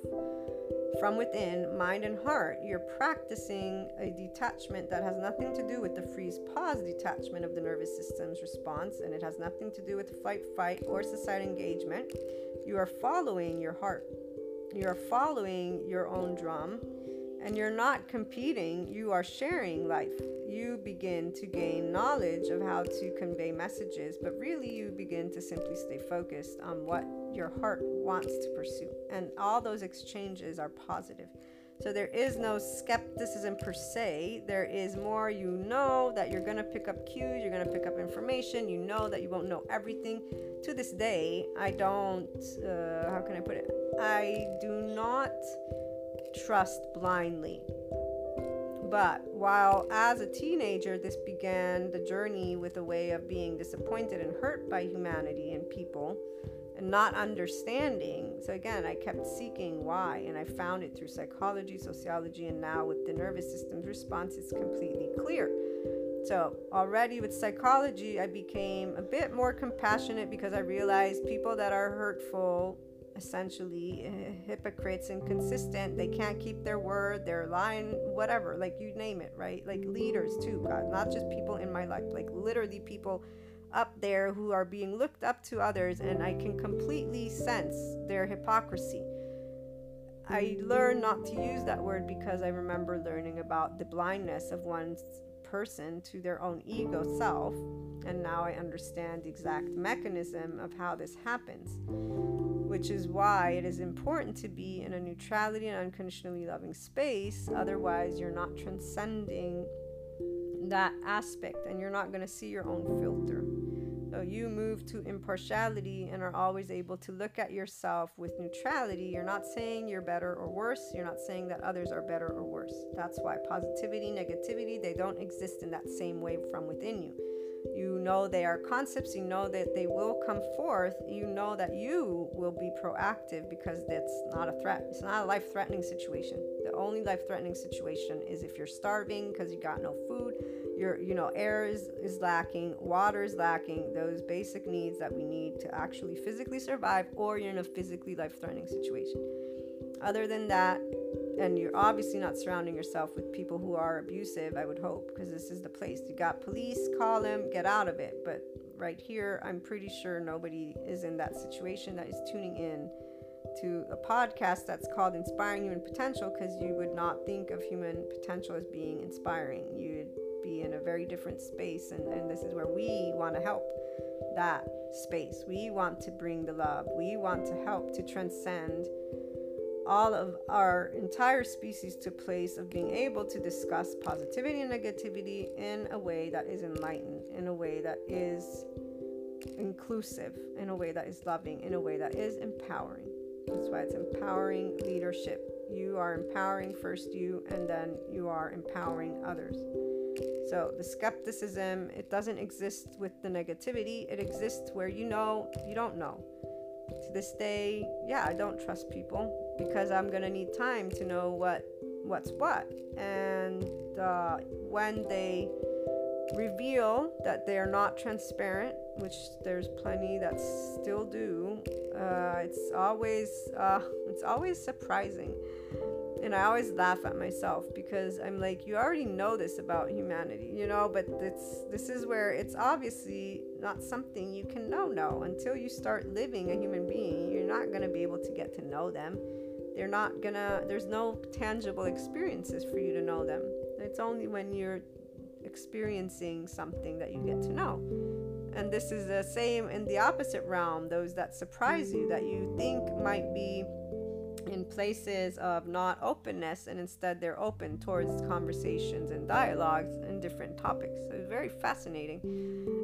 A: from within, mind and heart, you're practicing a detachment that has nothing to do with the freeze pause detachment of the nervous system's response, and it has nothing to do with fight, fight, or society engagement. You are following your heart. You are following your own drum and you're not competing, you are sharing life. You begin to gain knowledge of how to convey messages, but really you begin to simply stay focused on what your heart wants to pursue. And all those exchanges are positive. So there is no skepticism per se. There is more you know that you're going to pick up cues, you're going to pick up information, you know that you won't know everything. To this day, I don't, uh, how can I put it? I do not trust blindly. But while as a teenager, this began the journey with a way of being disappointed and hurt by humanity and people and not understanding. So, again, I kept seeking why, and I found it through psychology, sociology, and now with the nervous system's response, it's completely clear. So, already with psychology, I became a bit more compassionate because I realized people that are hurtful essentially uh, hypocrites, inconsistent. They can't keep their word. They're lying, whatever. Like you name it, right? Like leaders too. God, not just people in my life. Like literally people up there who are being looked up to others, and I can completely sense their hypocrisy. I learned not to use that word because I remember learning about the blindness of one's person to their own ego self, and now I understand the exact mechanism of how this happens, which is why it is important to be in a neutrality and unconditionally loving space. Otherwise, you're not transcending that aspect and you're not going to see your own filter. So you move to impartiality and are always able to look at yourself with neutrality. You're not saying you're better or worse. You're not saying that others are better or worse. That's why positivity, negativity, they don't exist in that same way from within you. You know they are concepts, you know that they will come forth, you know that you will be proactive because that's not a threat. It's not a life threatening situation. The only life threatening situation is if you're starving because you got no food your you know air is, is lacking water is lacking those basic needs that we need to actually physically survive or you're in a physically life-threatening situation. Other than that and you're obviously not surrounding yourself with people who are abusive i would hope because this is the place. You got police call them get out of it. But right here i'm pretty sure nobody is in that situation that is tuning in to a podcast that's called Inspiring Human Potential because you would not think of human potential as being inspiring. You'd be in a very different space and, and this is where we want to help that space. We want to bring the love. We want to help to transcend all of our entire species to a place of being able to discuss positivity and negativity in a way that is enlightened in a way that is inclusive in a way that is loving in a way that is empowering. That's why it's empowering leadership. You are empowering first you and then you are empowering others so the skepticism, it doesn't exist with the negativity. It exists where you know you don't know. To this day, yeah, I don't trust people because I'm gonna need time to know what what's what. And uh, when they reveal that they are not transparent, which there's plenty that still do, uh, it's always uh, it's always surprising and I always laugh at myself because I'm like, you already know this about humanity, you know, but it's this is where it's obviously not something you can know know until you start living a human being. You're not gonna be able to get to know them. They're not gonna there's no tangible experiences for you to know them. It's only when you're experiencing something that you get to know. And this is the same in the opposite realm, those that surprise you that you think might be in places of not openness and instead they're open towards conversations and dialogues and different topics. So it's very fascinating.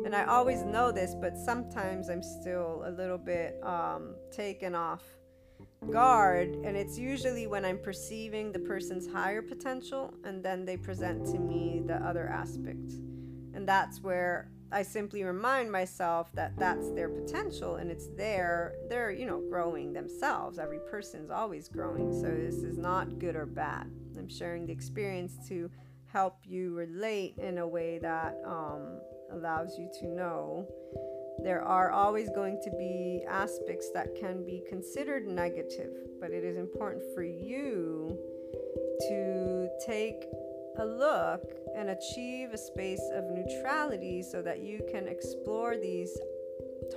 A: And I always know this, but sometimes I'm still a little bit um, taken off guard. And it's usually when I'm perceiving the person's higher potential and then they present to me the other aspect. And that's where I simply remind myself that that's their potential and it's there. They're, you know, growing themselves. Every person is always growing. So this is not good or bad. I'm sharing the experience to help you relate in a way that um, allows you to know there are always going to be aspects that can be considered negative, but it is important for you to take a look and achieve a space of neutrality so that you can explore these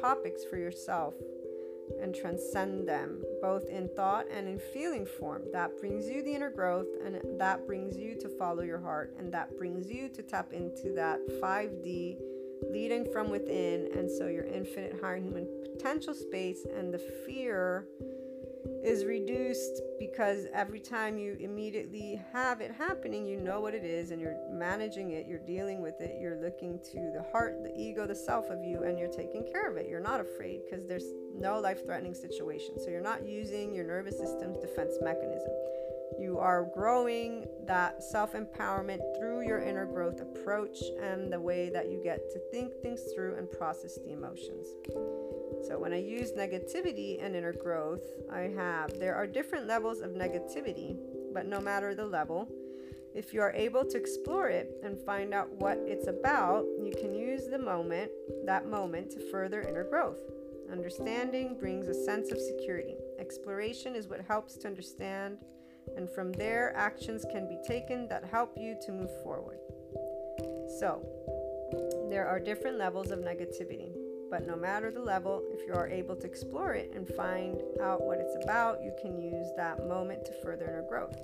A: topics for yourself and transcend them both in thought and in feeling form. That brings you the inner growth and that brings you to follow your heart and that brings you to tap into that 5D leading from within and so your infinite higher human potential space and the fear is reduced because every time you immediately have it happening, you know what it is and you're managing it, you're dealing with it, you're looking to the heart, the ego, the self of you, and you're taking care of it. You're not afraid because there's no life threatening situation. So you're not using your nervous system's defense mechanism. You are growing that self empowerment through your inner growth approach and the way that you get to think things through and process the emotions. So when I use negativity and inner growth, I have there are different levels of negativity, but no matter the level, if you are able to explore it and find out what it's about, you can use the moment, that moment to further inner growth. Understanding brings a sense of security. Exploration is what helps to understand, and from there, actions can be taken that help you to move forward. So, there are different levels of negativity, but no matter the level, if you are able to explore it and find out what it's about, you can use that moment to further inner growth.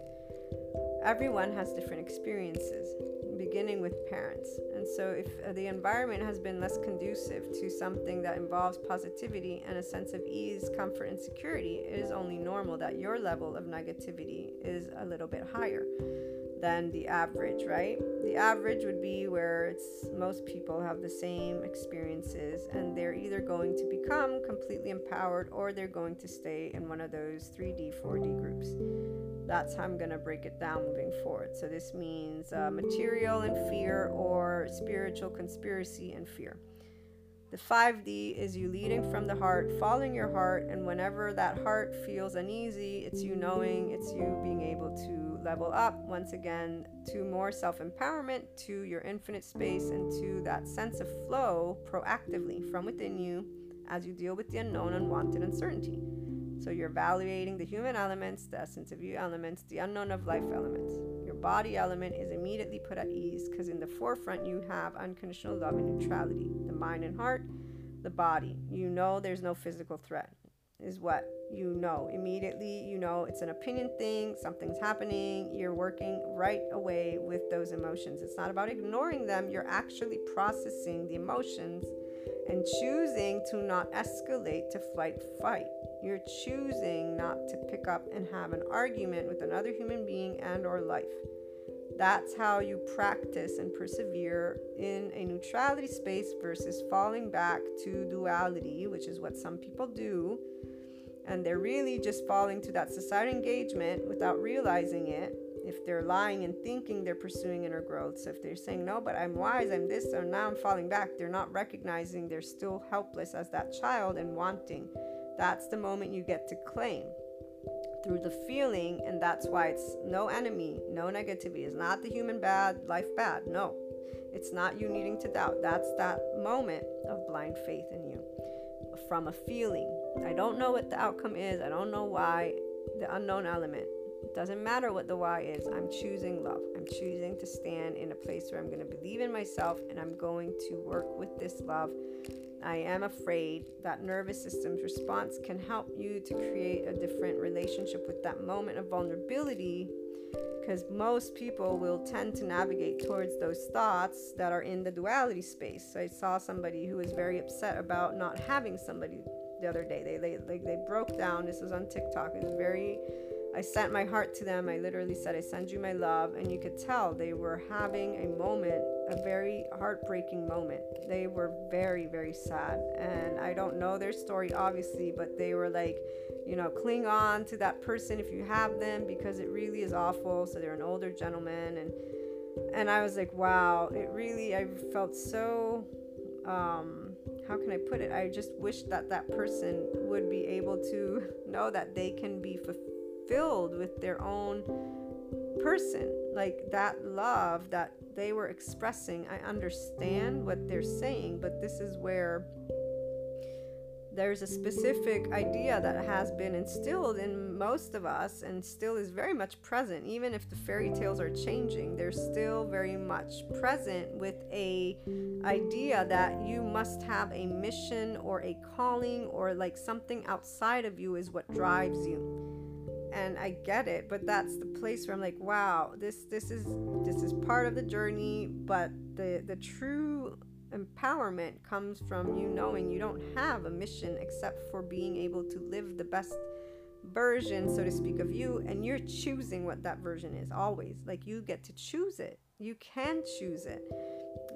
A: Everyone has different experiences, beginning with parents. And so, if the environment has been less conducive to something that involves positivity and a sense of ease, comfort, and security, it is only normal that your level of negativity is a little bit higher than the average, right? The average would be where it's most people have the same experiences and they're either going to become completely empowered or they're going to stay in one of those 3D, 4D groups. That's how I'm going to break it down moving forward. So, this means uh, material and fear or spiritual conspiracy and fear. The 5D is you leading from the heart, following your heart, and whenever that heart feels uneasy, it's you knowing, it's you being able to level up once again to more self empowerment, to your infinite space, and to that sense of flow proactively from within you as you deal with the unknown, unwanted uncertainty. So you're evaluating the human elements, the essence of you elements, the unknown of life elements. Your body element is immediately put at ease because in the forefront you have unconditional love and neutrality. The mind and heart, the body. You know there's no physical threat is what you know immediately. You know it's an opinion thing something's happening you're working right away with those emotions. It's not about ignoring them you're actually processing the emotions and choosing to not escalate to fight fight. You're choosing not to pick up and have an argument with another human being and or life. That's how you practice and persevere in a neutrality space versus falling back to duality, which is what some people do and they're really just falling to that societal engagement without realizing it. If they're lying and thinking they're pursuing inner growth. So if they're saying no but i'm wise i'm this or now i'm falling back. They're not recognizing they're still helpless as that child and wanting. That's the moment you get to claim through the feeling and that's why it's no enemy no negativity. It's not the human bad life bad. No. It's not you needing to doubt. That's that moment of blind faith in you from a feeling. I don't know what the outcome is. I don't know why. The unknown element. It doesn't matter what the why is. I'm choosing love. I'm choosing to stand in a place where I'm going to believe in myself and I'm going to work with this love. I am afraid that nervous system's response can help you to create a different relationship with that moment of vulnerability because most people will tend to navigate towards those thoughts that are in the duality space. So I saw somebody who was very upset about not having somebody the other day. They they like they broke down. This was on TikTok. It was very I sent my heart to them. I literally said, I send you my love. And you could tell they were having a moment, a very heartbreaking moment. They were very, very sad. And I don't know their story, obviously, but they were like, you know, cling on to that person if you have them because it really is awful. So they're an older gentleman. And, and I was like, wow, it really, I felt so, um, how can I put it? I just wish that that person would be able to know that they can be fulfilled filled with their own person. Like that love that they were expressing. I understand what they're saying, but this is where there's a specific idea that has been instilled in most of us and still is very much present even if the fairy tales are changing they're still very much present with a idea that you must have a mission or a calling or like something outside of you is what drives you and I get it, but that's the place where I'm like, wow, this this is this is part of the journey, but the the true empowerment comes from you knowing you don't have a mission except for being able to live the best version, so to speak, of you, and you're choosing what that version is always. Like you get to choose it. You can choose it.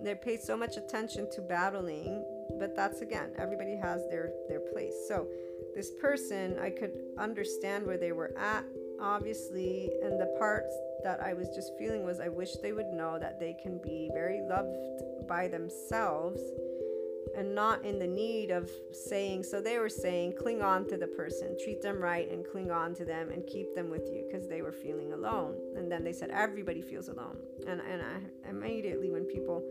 A: They pay so much attention to battling, but that's again, everybody has their their place. So this person, I could understand where they were at, obviously, and the parts that I was just feeling was I wish they would know that they can be very loved by themselves and not in the need of saying so they were saying cling on to the person treat them right and cling on to them and keep them with you because they were feeling alone and then they said everybody feels alone and and I immediately when people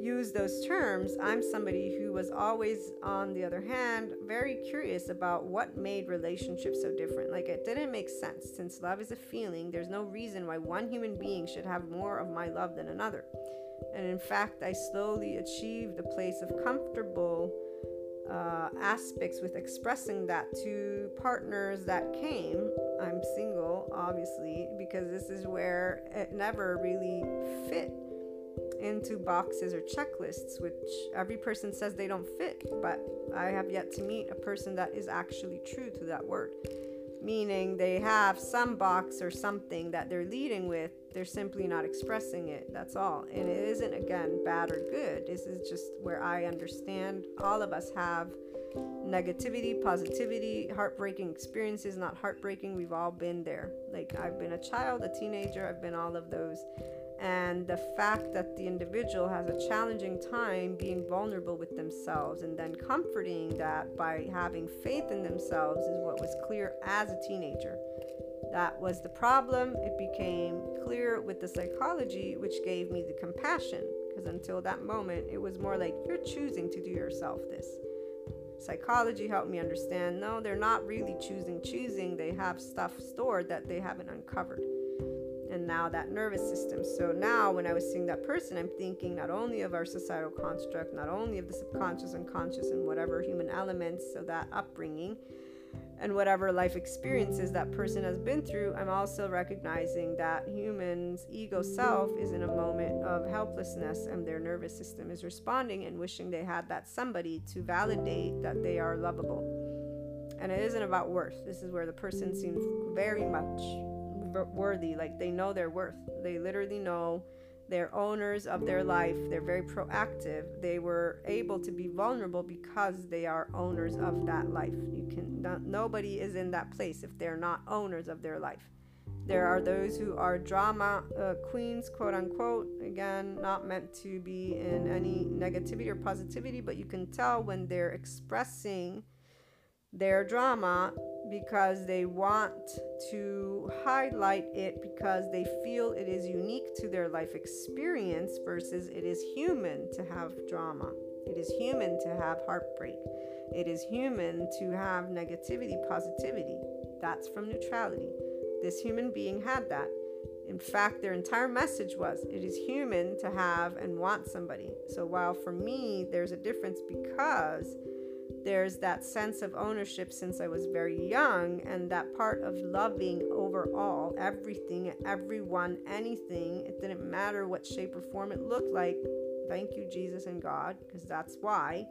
A: use those terms, I'm somebody who was always, on the other hand, very curious about what made relationships so different. Like, it didn't make sense. Since love is a feeling, there's no reason why one human being should have more of my love than another. And in fact, I slowly achieved a place of comfortable uh, aspects with expressing that to partners that came. I'm single, obviously, because this is where it never really fit into boxes or checklists, which every person says they don't fit, but I have yet to meet a person that is actually true to that word. Meaning they have some box or something that they're leading with, they're simply not expressing it. That's all. And it isn't, again, bad or good. This is just where I understand all of us have negativity, positivity, heartbreaking experiences, not heartbreaking. We've all been there. Like, I've been a child, a teenager, I've been all of those and the fact that the individual has a challenging time being vulnerable with themselves and then comforting that by having faith in themselves is what was clear as a teenager. That was the problem. It became clear with the psychology, which gave me the compassion. Because until that moment, it was more like you're choosing to do yourself this. Psychology helped me understand no, they're not really choosing, choosing. They have stuff stored that they haven't uncovered and now that nervous system. So now, when I was seeing that person, I'm thinking not only of our societal construct, not only of the subconscious and conscious and whatever human elements, so that upbringing and whatever life experiences that person has been through, I'm also recognizing that humans' ego self is in a moment of helplessness and their nervous system is responding and wishing they had that somebody to validate that they are lovable. And it isn't about worth. This is where the person seems very much worthy like they know their worth. They literally know they're owners of their life. They're very proactive. They were able to be vulnerable because they are owners of that life. You can not, nobody is in that place if they're not owners of their life. There are those who are drama uh, queens quote unquote. Again not meant to be in any negativity or positivity but you can tell when they're expressing their drama because they want to highlight it because they feel it is unique to their life experience versus it is human to have drama. It is human to have heartbreak. It is human to have negativity, positivity. That's from neutrality. This human being had that. In fact, their entire message was it is human to have and want somebody. So, while for me, there's a difference because there's that sense of ownership since I was very young, and that part of loving overall everything, everyone, anything. It didn't matter what shape or form it looked like. Thank you, Jesus and God, because that's why.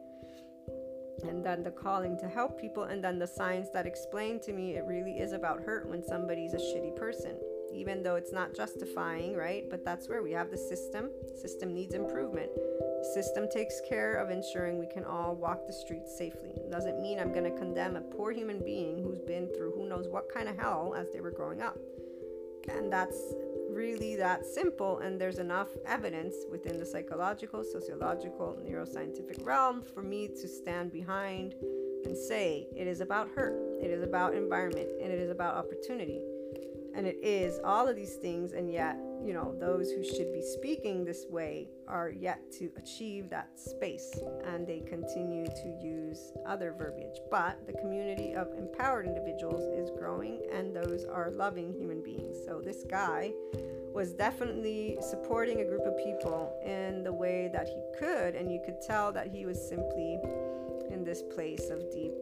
A: And then the calling to help people, and then the signs that explain to me it really is about hurt when somebody's a shitty person even though it's not justifying, right? But that's where we have the system. System needs improvement. System takes care of ensuring we can all walk the streets safely. Doesn't mean I'm going to condemn a poor human being who's been through who knows what kind of hell as they were growing up. And that's really that simple and there's enough evidence within the psychological, sociological, neuroscientific realm for me to stand behind and say it is about hurt, it is about environment, and it is about opportunity and it is all of these things and yet you know those who should be speaking this way are yet to achieve that space and they continue to use other verbiage. But the community of empowered individuals is growing and those are loving human beings. So this guy was definitely supporting a group of people in the way that he could and you could tell that he was simply in this place of deep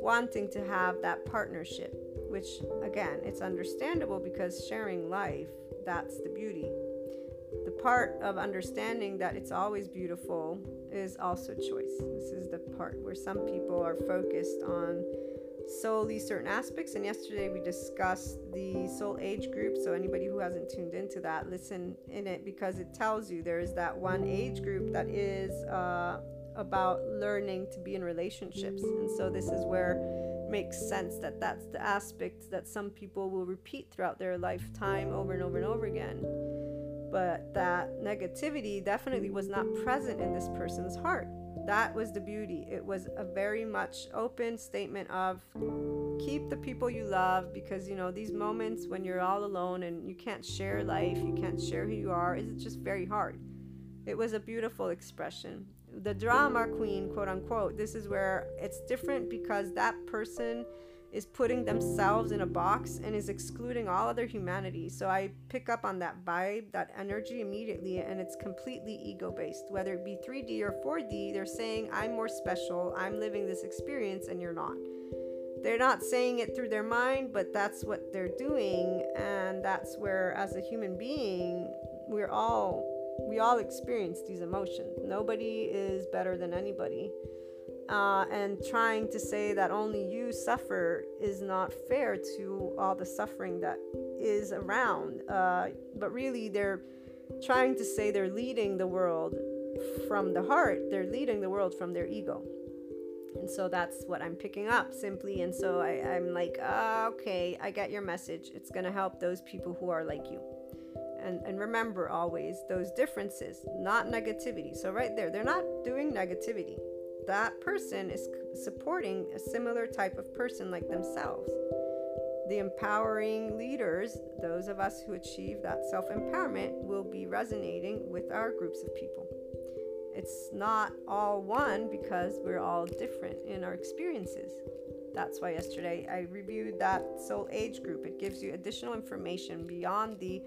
A: wanting to have that partnership which again, it's understandable because sharing life, that's the beauty. The part of understanding that it's always beautiful is also choice. This is the part where some people are focused on solely certain aspects. And yesterday we discussed the soul age group. So anybody who hasn't tuned into that, listen in it because it tells you there is that one age group that is uh, about learning to be in relationships. And so this is where makes sense that that's the aspect that some people will repeat throughout their lifetime over and over and over again. But that negativity definitely was not present in this person's heart. That was the beauty. It was a very much open statement of keep the people you love because you know these moments when you're all alone and you can't share life, you can't share who you are, it's just very hard. It was a beautiful expression. The drama queen, quote unquote, this is where it's different because that person is putting themselves in a box and is excluding all other humanity. So I pick up on that vibe, that energy immediately, and it's completely ego based. Whether it be 3D or 4D, they're saying, I'm more special, I'm living this experience, and you're not. They're not saying it through their mind, but that's what they're doing. And that's where, as a human being, we're all. We all experience these emotions. Nobody is better than anybody uh, and trying to say that only you suffer is not fair to all the suffering that is around. Uh, but really, they're trying to say they're leading the world from the heart, they're leading the world from their ego. And so that's what I'm picking up simply. And so I, am like, uh, okay, I get your message. It's going to help those people who are like you. And, and remember always those differences, not negativity. So, right there, they're not doing negativity that person is supporting a similar type of person like themselves. The empowering leaders, those of us who achieve that self empowerment, will be resonating with our groups of people. It's not all one because we're all different in our experiences. That's why yesterday I reviewed that soul age group. It gives you additional information beyond the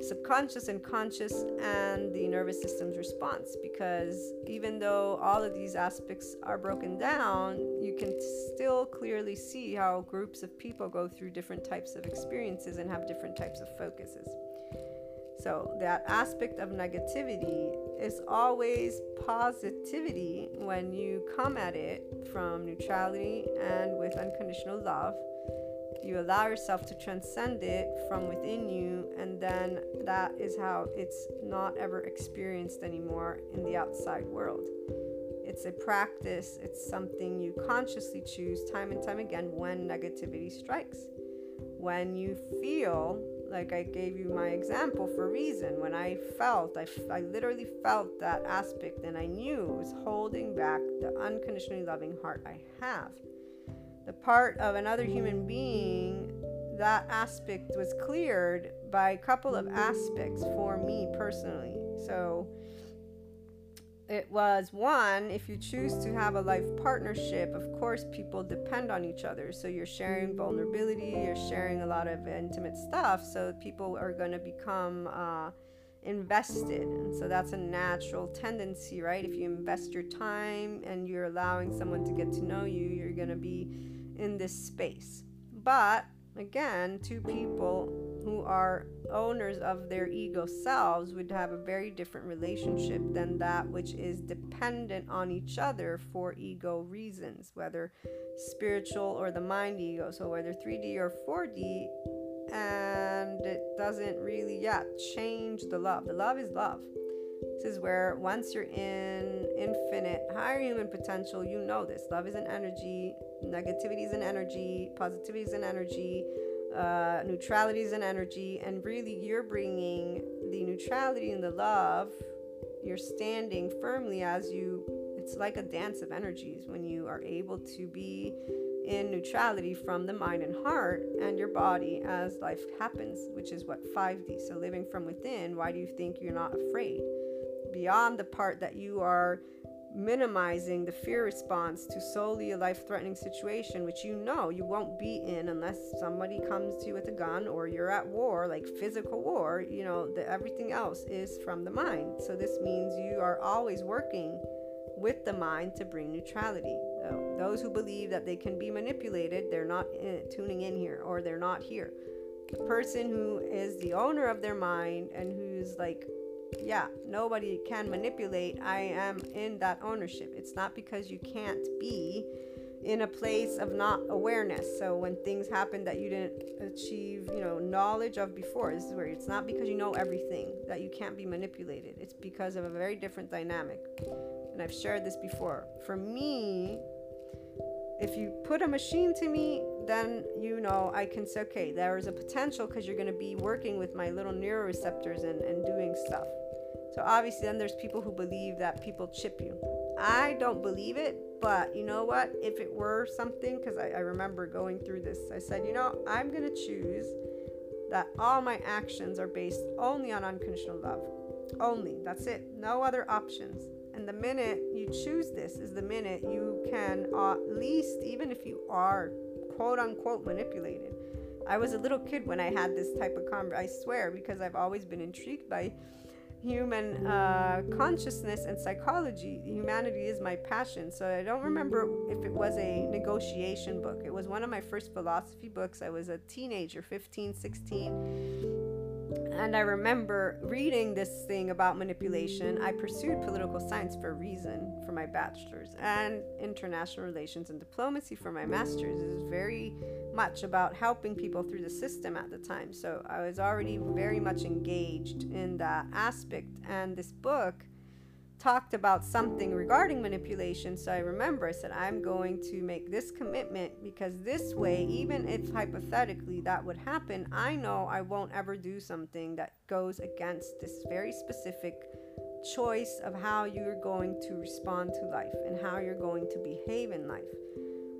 A: subconscious and conscious and the nervous system's response. Because even though all of these aspects are broken down you can still clearly see how groups of people go through different types of experiences and have different types of focuses. So that aspect of negativity is always positivity when you come at it from neutrality and with unconditional love you allow yourself to transcend it from within you and then that is how it's not ever experienced anymore in the outside world. It's a practice it's something you consciously choose time and time again when negativity strikes. When you feel like i gave you my example for a reason when i felt I, I literally felt that aspect and i knew it was holding back the unconditionally loving heart i have the part of another human being, that aspect was cleared by a couple of aspects for me personally. So it was one, if you choose to have a life partnership, of course, people depend on each other. So you're sharing vulnerability, you're sharing a lot of intimate stuff. So people are going to become. Uh, invested. And so that's a natural tendency, right? If you invest your time and you're allowing someone to get to know you, you're going to be in this space. But again, two people who are owners of their ego selves would have a very different relationship than that which is dependent on each other for ego reasons, whether spiritual or the mind ego. So whether 3D or 4D, and it doesn't really yeah change the love. The love is love. This is where once you're in infinite higher human potential you know this. Love is an energy negativity is an energy positivity is an energy uh, neutrality is an energy and really you're bringing the neutrality and the love you're standing firmly as you it's like a dance of energies when you are able to be in neutrality from the mind and heart and your body as life happens, which is what 5D. So, living from within, why do you think you're not afraid? Beyond the part that you are minimizing the fear response to solely a life threatening situation, which you know you won't be in unless somebody comes to you with a gun or you're at war, like physical war, you know, the, everything else is from the mind. So, this means you are always working with the mind to bring neutrality. Those who believe that they can be manipulated, they're not in, tuning in here or they're not here. The person who is the owner of their mind and who's like, yeah, nobody can manipulate, I am in that ownership. It's not because you can't be in a place of not awareness. So when things happen that you didn't achieve, you know, knowledge of before, this is where it's not because you know everything that you can't be manipulated. It's because of a very different dynamic and I've shared this before. For me, if you put a machine to me, then you know I can say, okay, there is a potential because you're going to be working with my little neuroreceptors and, and doing stuff. So obviously, then there's people who believe that people chip you. I don't believe it, but you know what? If it were something, because I, I remember going through this, I said, you know, I'm going to choose that all my actions are based only on unconditional love. Only. That's it. No other options. And the minute you choose this is the minute you can, at least, even if you are quote unquote manipulated. I was a little kid when I had this type of conversation, I swear, because I've always been intrigued by human uh, consciousness and psychology. Humanity is my passion. So I don't remember if it was a negotiation book. It was one of my first philosophy books. I was a teenager, 15, 16 and I remember reading this thing about manipulation. I pursued political science for a reason for my bachelor's and international relations and diplomacy for my master's. It was very much about helping people through the system at the time. So I was already very much engaged in that aspect. And this book talked about something regarding manipulation. So I remember I said, I'm going to make this commitment because this way, even if hypothetically that would happen, I know I won't ever do something that goes against this very specific choice of how you're going to respond to life and how you're going to behave in life.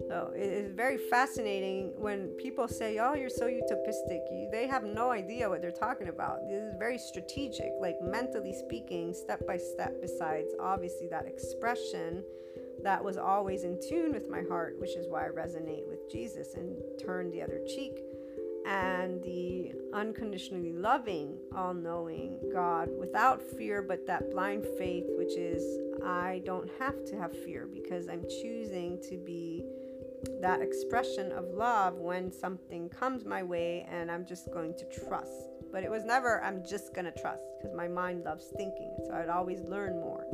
A: So it is very fascinating when people say, "Oh, you're so utopistic." they have no idea what they're talking about. This is very strategic, like mentally speaking, step by step. Besides, obviously, that expression that was always in tune with my heart, which is why I resonate with Jesus and turn the other cheek. And the unconditionally loving, all knowing God without fear, but that blind faith, which is I don't have to have fear because I'm choosing to be that expression of love when something comes my way and I'm just going to trust. But it was never, I'm just going to trust because my mind loves thinking. So I'd always learn more.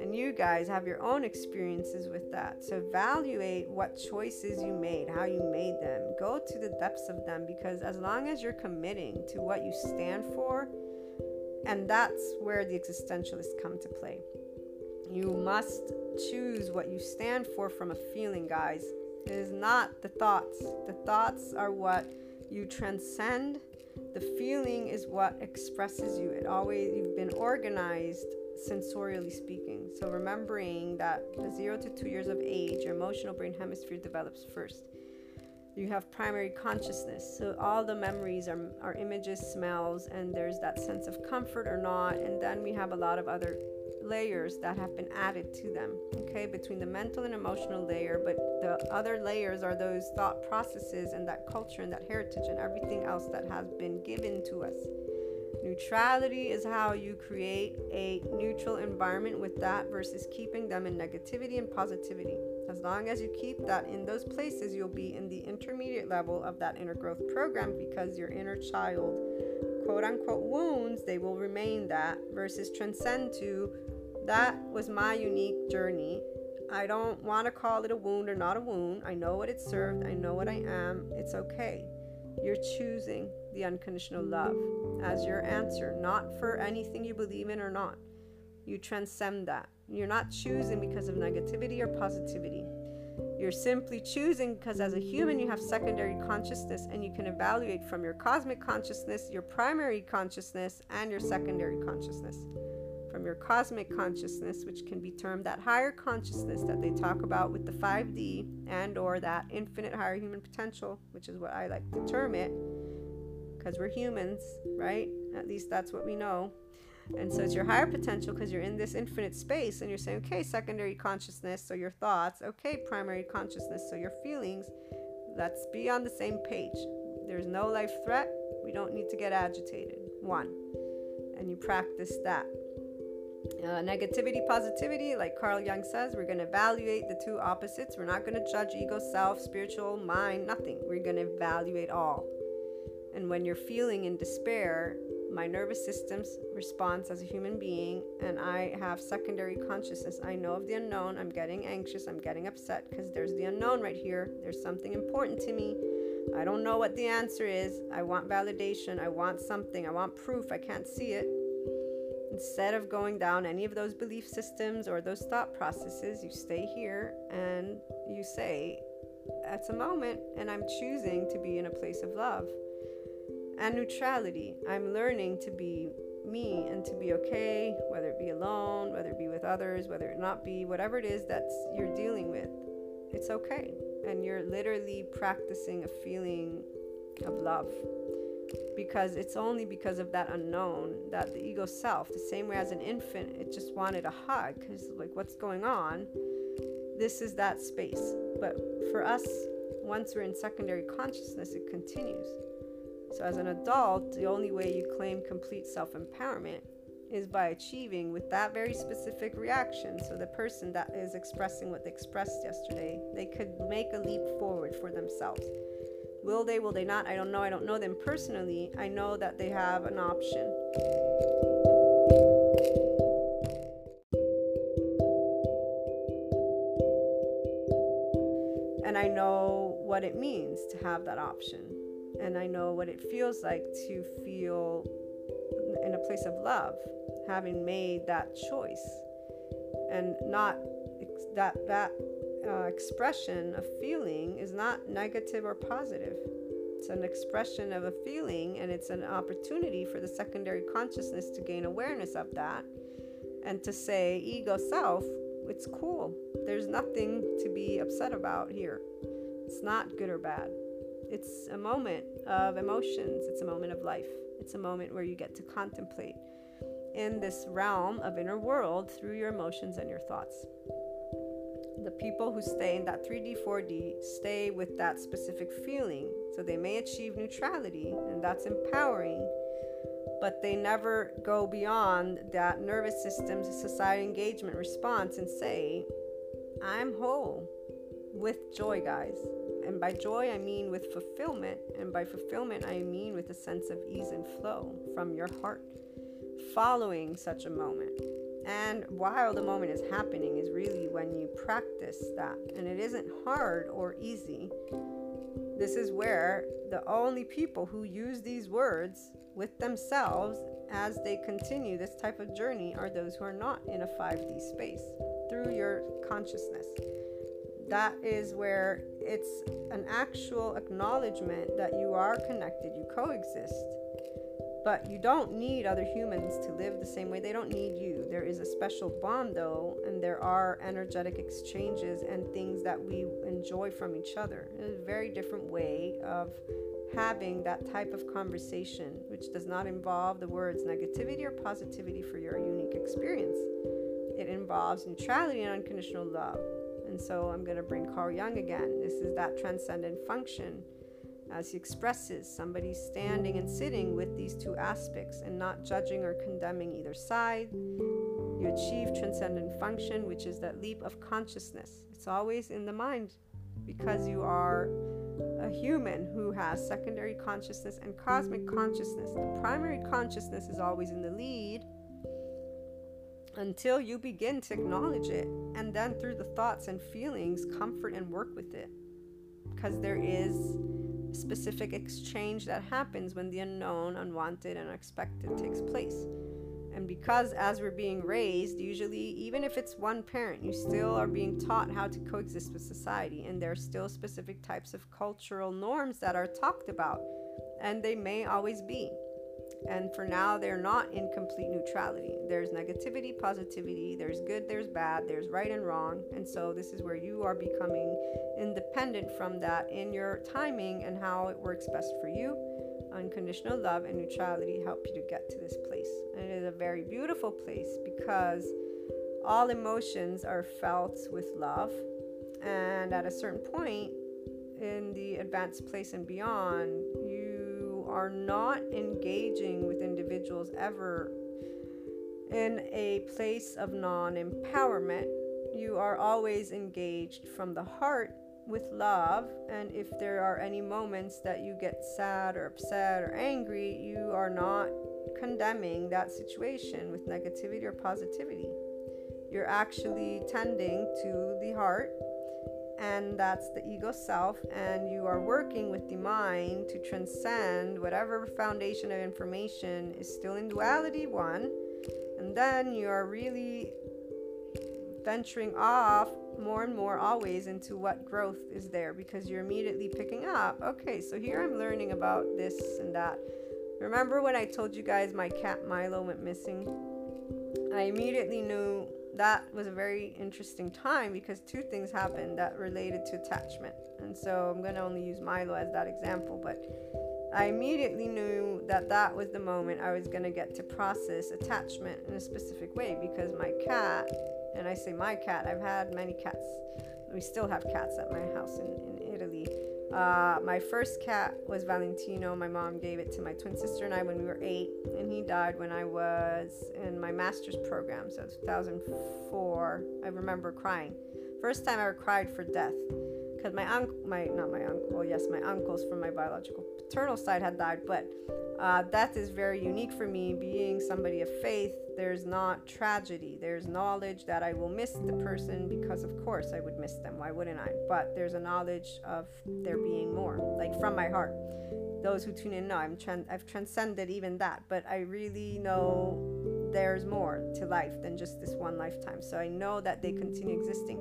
A: And you guys have your own experiences with that. So evaluate what choices you made, how you made them. Go to the depths of them because as long as you're committing to what you stand for, and that's where the existentialists come to play. You must choose what you stand for from a feeling, guys. It is not the thoughts. The thoughts are what you transcend. The feeling is what expresses you. It always you've been organized sensorially speaking. So remembering that the 0 to 2 years of age, your emotional brain hemisphere develops first. You have primary consciousness. So all the memories are, are images, smells, and there's that sense of comfort or not. And then we have a lot of other layers that have been added to them, okay, between the mental and emotional layer. But the other layers are those thought processes and that culture and that heritage and everything else that has been given to us. Neutrality is how you create a neutral environment with that versus keeping them in negativity and positivity. As long as you keep that in those places, you'll be in the intermediate level of that inner growth program because your inner child, quote unquote, wounds, they will remain that versus transcend to that was my unique journey. I don't want to call it a wound or not a wound. I know what it served, I know what I am. It's okay. You're choosing the unconditional love as your answer, not for anything you believe in or not. You transcend that. You're not choosing because of negativity or positivity. You're simply choosing because as a human you have secondary consciousness and you can evaluate from your cosmic consciousness, your primary consciousness, and your secondary consciousness. From your cosmic consciousness which can be termed that higher consciousness that they talk about with the 5d and or that infinite higher human potential which is what i like to term it because we're humans right? At least that's what we know and so it's your higher potential because you're in this infinite space and you're saying okay secondary consciousness so your thoughts. Okay primary consciousness so your feelings. Let's be on the same page. There's no life threat. We don't need to get agitated. One. And you practice that. Uh, negativity, positivity, like Carl Jung says, we're going to evaluate the two opposites. We're not going to judge ego, self, spiritual, mind, nothing. We're going to evaluate all. And when you're feeling in despair, my nervous system's response as a human being, and I have secondary consciousness. I know of the unknown. I'm getting anxious. I'm getting upset because there's the unknown right here. There's something important to me. I don't know what the answer is. I want validation. I want something. I want proof. I can't see it. Instead of going down any of those belief systems or those thought processes, you stay here and you say, That's a moment, and I'm choosing to be in a place of love. And neutrality. I'm learning to be me and to be okay, whether it be alone, whether it be with others, whether it not be, whatever it is that you're dealing with, it's okay. And you're literally practicing a feeling of love because it's only because of that unknown that the ego self, the same way as an infant, it just wanted a hug because, like, what's going on? This is that space. But for us, once we're in secondary consciousness, it continues. So, as an adult, the only way you claim complete self empowerment is by achieving with that very specific reaction. So, the person that is expressing what they expressed yesterday, they could make a leap forward for themselves. Will they, will they not? I don't know. I don't know them personally. I know that they have an option. And I know what it means to have that option and I know what it feels like to feel in a place of love, having made that choice, and not that that uh, expression of feeling is not negative or positive. It's an expression of a feeling, and it's an opportunity for the secondary consciousness to gain awareness of that and to say, ego self, it's cool. There's nothing to be upset about here. It's not good or bad. It's a moment of emotions, it's a moment of life, it's a moment where you get to contemplate in this realm of inner world through your emotions and your thoughts. The people who stay in that 3D, 4D stay with that specific feeling. So they may achieve neutrality, and that's empowering, but they never go beyond that nervous system's society engagement response and say, I'm whole with joy, guys. And by joy, I mean with fulfillment. And by fulfillment, I mean with a sense of ease and flow from your heart following such a moment. And while the moment is happening, is really when you practice that. And it isn't hard or easy. This is where the only people who use these words with themselves as they continue this type of journey are those who are not in a 5D space through your consciousness that is where it's an actual acknowledgement that you are connected, you coexist. But you don't need other humans to live the same way. They don't need you. There is a special bond, though, and there are energetic exchanges and things that we enjoy from each other. It's a very different way of having that type of conversation, which does not involve the words negativity or positivity for your unique experience. It involves neutrality and unconditional love. And so I'm going to bring Carl Jung again. This is that transcendent function as he expresses somebody standing and sitting with these two aspects and not judging or condemning either side. You achieve transcendent function, which is that leap of consciousness. It's always in the mind because you are a human who has secondary consciousness and cosmic consciousness. The primary consciousness is always in the lead until you begin to acknowledge it and then through the thoughts and feelings comfort and work with it. Because there is specific exchange that happens when the unknown unwanted and unexpected takes place. And because as we're being raised usually even if it's one parent you still are being taught how to coexist with society and there are still specific types of cultural norms that are talked about and they may always be and for now, they're not in complete neutrality. There's negativity, positivity, there's good, there's bad, there's right and wrong. And so, this is where you are becoming independent from that in your timing and how it works best for you. Unconditional love and neutrality help you to get to this place. And it is a very beautiful place because all emotions are felt with love. And at a certain point in the advanced place and beyond, are not engaging with individuals ever in a place of non empowerment. You are always engaged from the heart with love, and if there are any moments that you get sad or upset or angry, you are not condemning that situation with negativity or positivity. You're actually tending to the heart and that's the ego self and you are working with the mind to transcend whatever foundation of information is still in duality one and then you are really venturing off more and more always into what growth is there because you're immediately picking up okay so here i'm learning about this and that. Remember when i told you guys my cat milo went missing? I immediately knew that was a very interesting time because two things happened that related to attachment. And so I'm going to only use Milo as that example, but I immediately knew that that was the moment I was going to get to process attachment in a specific way because my cat, and I say my cat, I've had many cats. We still have cats at my house in, in Italy. Uh, my first cat was Valentino. My mom gave it to my twin sister and I when we were eight, and he died when I was in my master's program, so 2004. I remember crying. First time I ever cried for death because my uncle, my not my uncle, yes, my uncles from my biological paternal side had died, but uh, death is very unique for me. Being somebody of faith, there's not tragedy. There's knowledge that I will miss the person because, of course, I would miss them. Why wouldn't I? But there's a knowledge of there being more, like from my heart. Those who tune in know I'm tran- I've transcended even that, but I really know there's more to life than just this one lifetime. So I know that they continue existing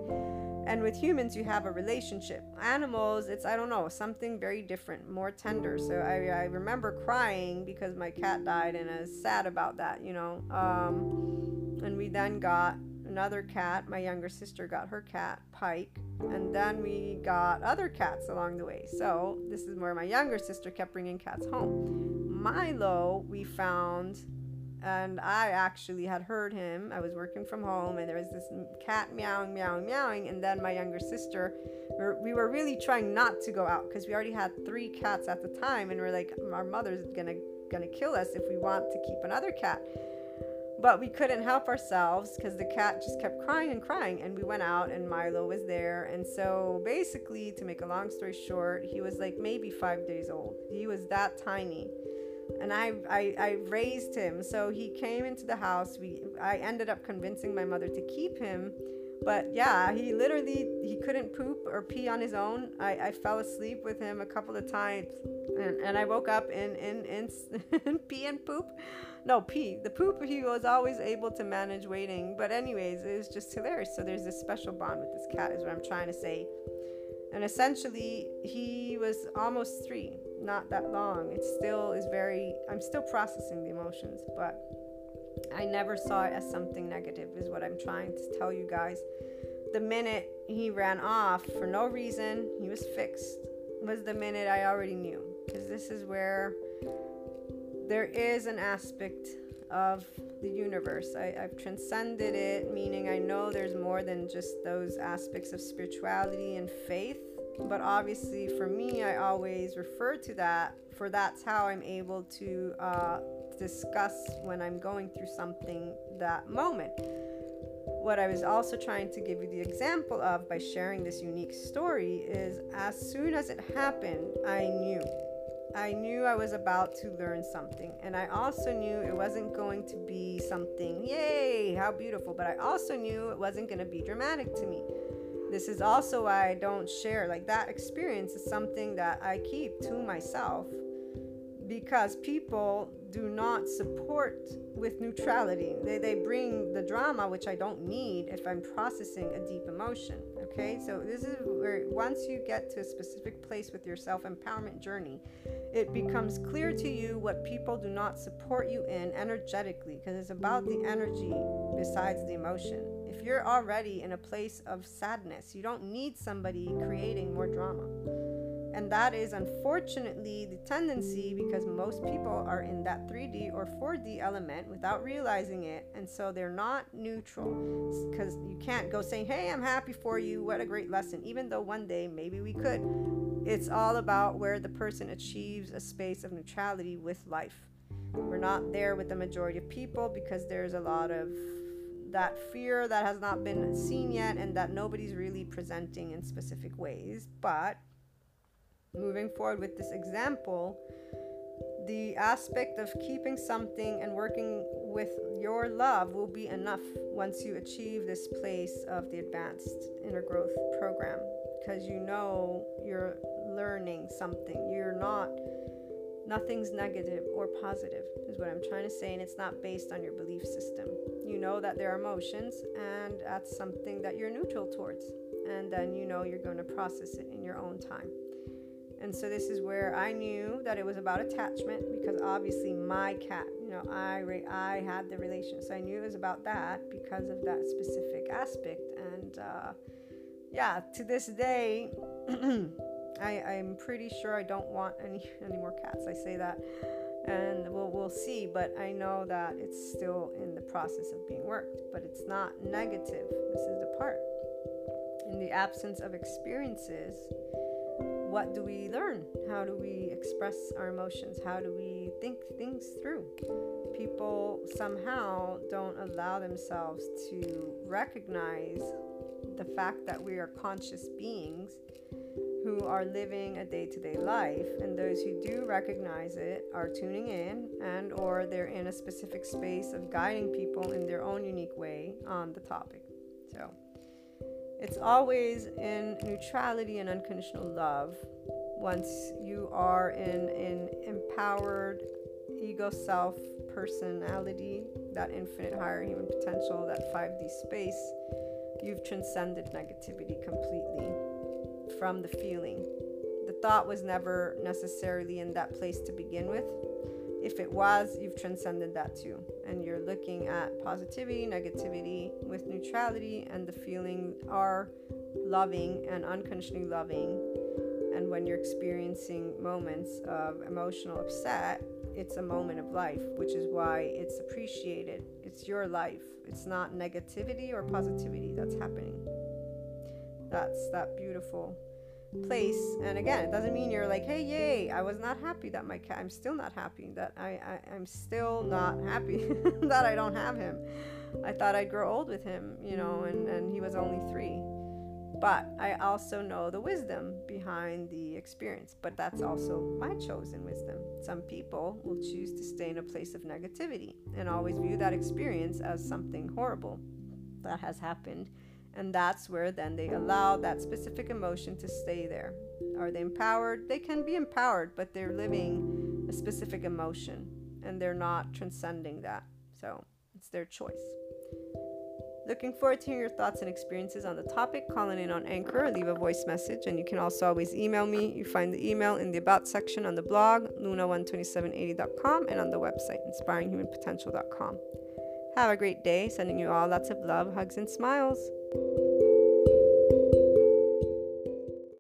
A: and with humans you have a relationship. Animals it's i don't know something very different more tender. So i, I remember crying because my cat died and i was sad about that you know? Um, and we then got another cat. My younger sister got her cat pike. And then we got other cats along the way. So this is where my younger sister kept bringing cats home. Milo we found and I actually had heard him. I was working from home, and there was this cat meowing, meowing, meowing. And then my younger sister, we were really trying not to go out because we already had three cats at the time, and we're like, our mother's gonna gonna kill us if we want to keep another cat. But we couldn't help ourselves because the cat just kept crying and crying, and we went out, and Milo was there. And so, basically, to make a long story short, he was like maybe five days old. He was that tiny and I, I I raised him. So he came into the house. We I ended up convincing my mother to keep him. But yeah, he literally he couldn't poop or pee on his own. I, I fell asleep with him a couple of times and, and I woke up in in, in, pee and poop. No, pee. The poop he was always able to manage waiting. But anyways, it was just hilarious. So there's this special bond with this cat is what I'm trying to say. And essentially he was almost three not that long. It still is very, I'm still processing the emotions, but I never saw it as something negative, is what I'm trying to tell you guys. The minute he ran off for no reason, he was fixed, was the minute I already knew. Because this is where there is an aspect of the universe. I, have transcended it, meaning I know there's more than just those aspects of spirituality and faith but obviously for me i always refer to that for that's how i'm able to uh, discuss when i'm going through something that moment what i was also trying to give you the example of by sharing this unique story is as soon as it happened i knew I knew I was about to learn something, and I also knew it wasn't going to be something, yay, how beautiful, but I also knew it wasn't going to be dramatic to me. This is also why I don't share. Like that experience is something that I keep to myself because people do not support with neutrality. They, they bring the drama, which I don't need if I'm processing a deep emotion. Okay, so this is where once you get to a specific place with your self empowerment journey, it becomes clear to you what people do not support you in energetically because it's about the energy besides the emotion. If you're already in a place of sadness, you don't need somebody creating more drama. And that is unfortunately the tendency because most people are in that 3D or 4D element without realizing it. And so they're not neutral because you can't go saying, Hey, I'm happy for you. What a great lesson. Even though one day maybe we could. It's all about where the person achieves a space of neutrality with life. We're not there with the majority of people because there's a lot of that fear that has not been seen yet and that nobody's really presenting in specific ways. But moving forward with this example, the aspect of keeping something and working with your love will be enough once you achieve this place of the advanced inner growth program because you know you're learning something. You're not Nothing's negative or positive, is what I'm trying to say, and it's not based on your belief system. You know that there are emotions, and that's something that you're neutral towards, and then you know you're going to process it in your own time. And so this is where I knew that it was about attachment because obviously my cat, you know, I I had the relation, so I knew it was about that because of that specific aspect. And uh, yeah, to this day. I, I'm pretty sure I don't want any any more cats. I say that, and we'll we'll see. But I know that it's still in the process of being worked. But it's not negative. This is the part. In the absence of experiences, what do we learn? How do we express our emotions? How do we think things through? People somehow don't allow themselves to recognize the fact that we are conscious beings who are living a day-to-day life and those who do recognize it are tuning in and or they're in a specific space of guiding people in their own unique way on the topic. So it's always in neutrality and unconditional love once you are in an empowered ego self personality that infinite higher human potential that 5d space you've transcended negativity completely from the feeling. The thought was never necessarily in that place to begin with. If it was, you've transcended that too. And you're looking at positivity, negativity with neutrality, and the feeling are loving and unconditionally loving. And when you're experiencing moments of emotional upset, it's a moment of life, which is why it's appreciated. It's your life. It's not negativity or positivity that's happening. That's that beautiful place. And again, it doesn't mean you're like, hey, yay, I was not happy that my cat, I'm still not happy that I, I I'm still not happy that I don't have him. I thought I'd grow old with him, you know, and, and he was only three. But I also know the wisdom behind the experience. But that's also my chosen wisdom. Some people will choose to stay in a place of negativity and always view that experience as something horrible that has happened and that's where then they allow that specific emotion to stay there. Are they empowered? They can be empowered, but they're living a specific emotion and they're not transcending that. So it's their choice. Looking forward to hearing your thoughts and experiences on the topic. Calling in on Anchor or leave a voice message. And you can also always email me. You find the email in the About section on the blog, luna12780.com, and on the website, inspiringhumanpotential.com. Have a great day. Sending you all lots of love, hugs, and smiles. Thank you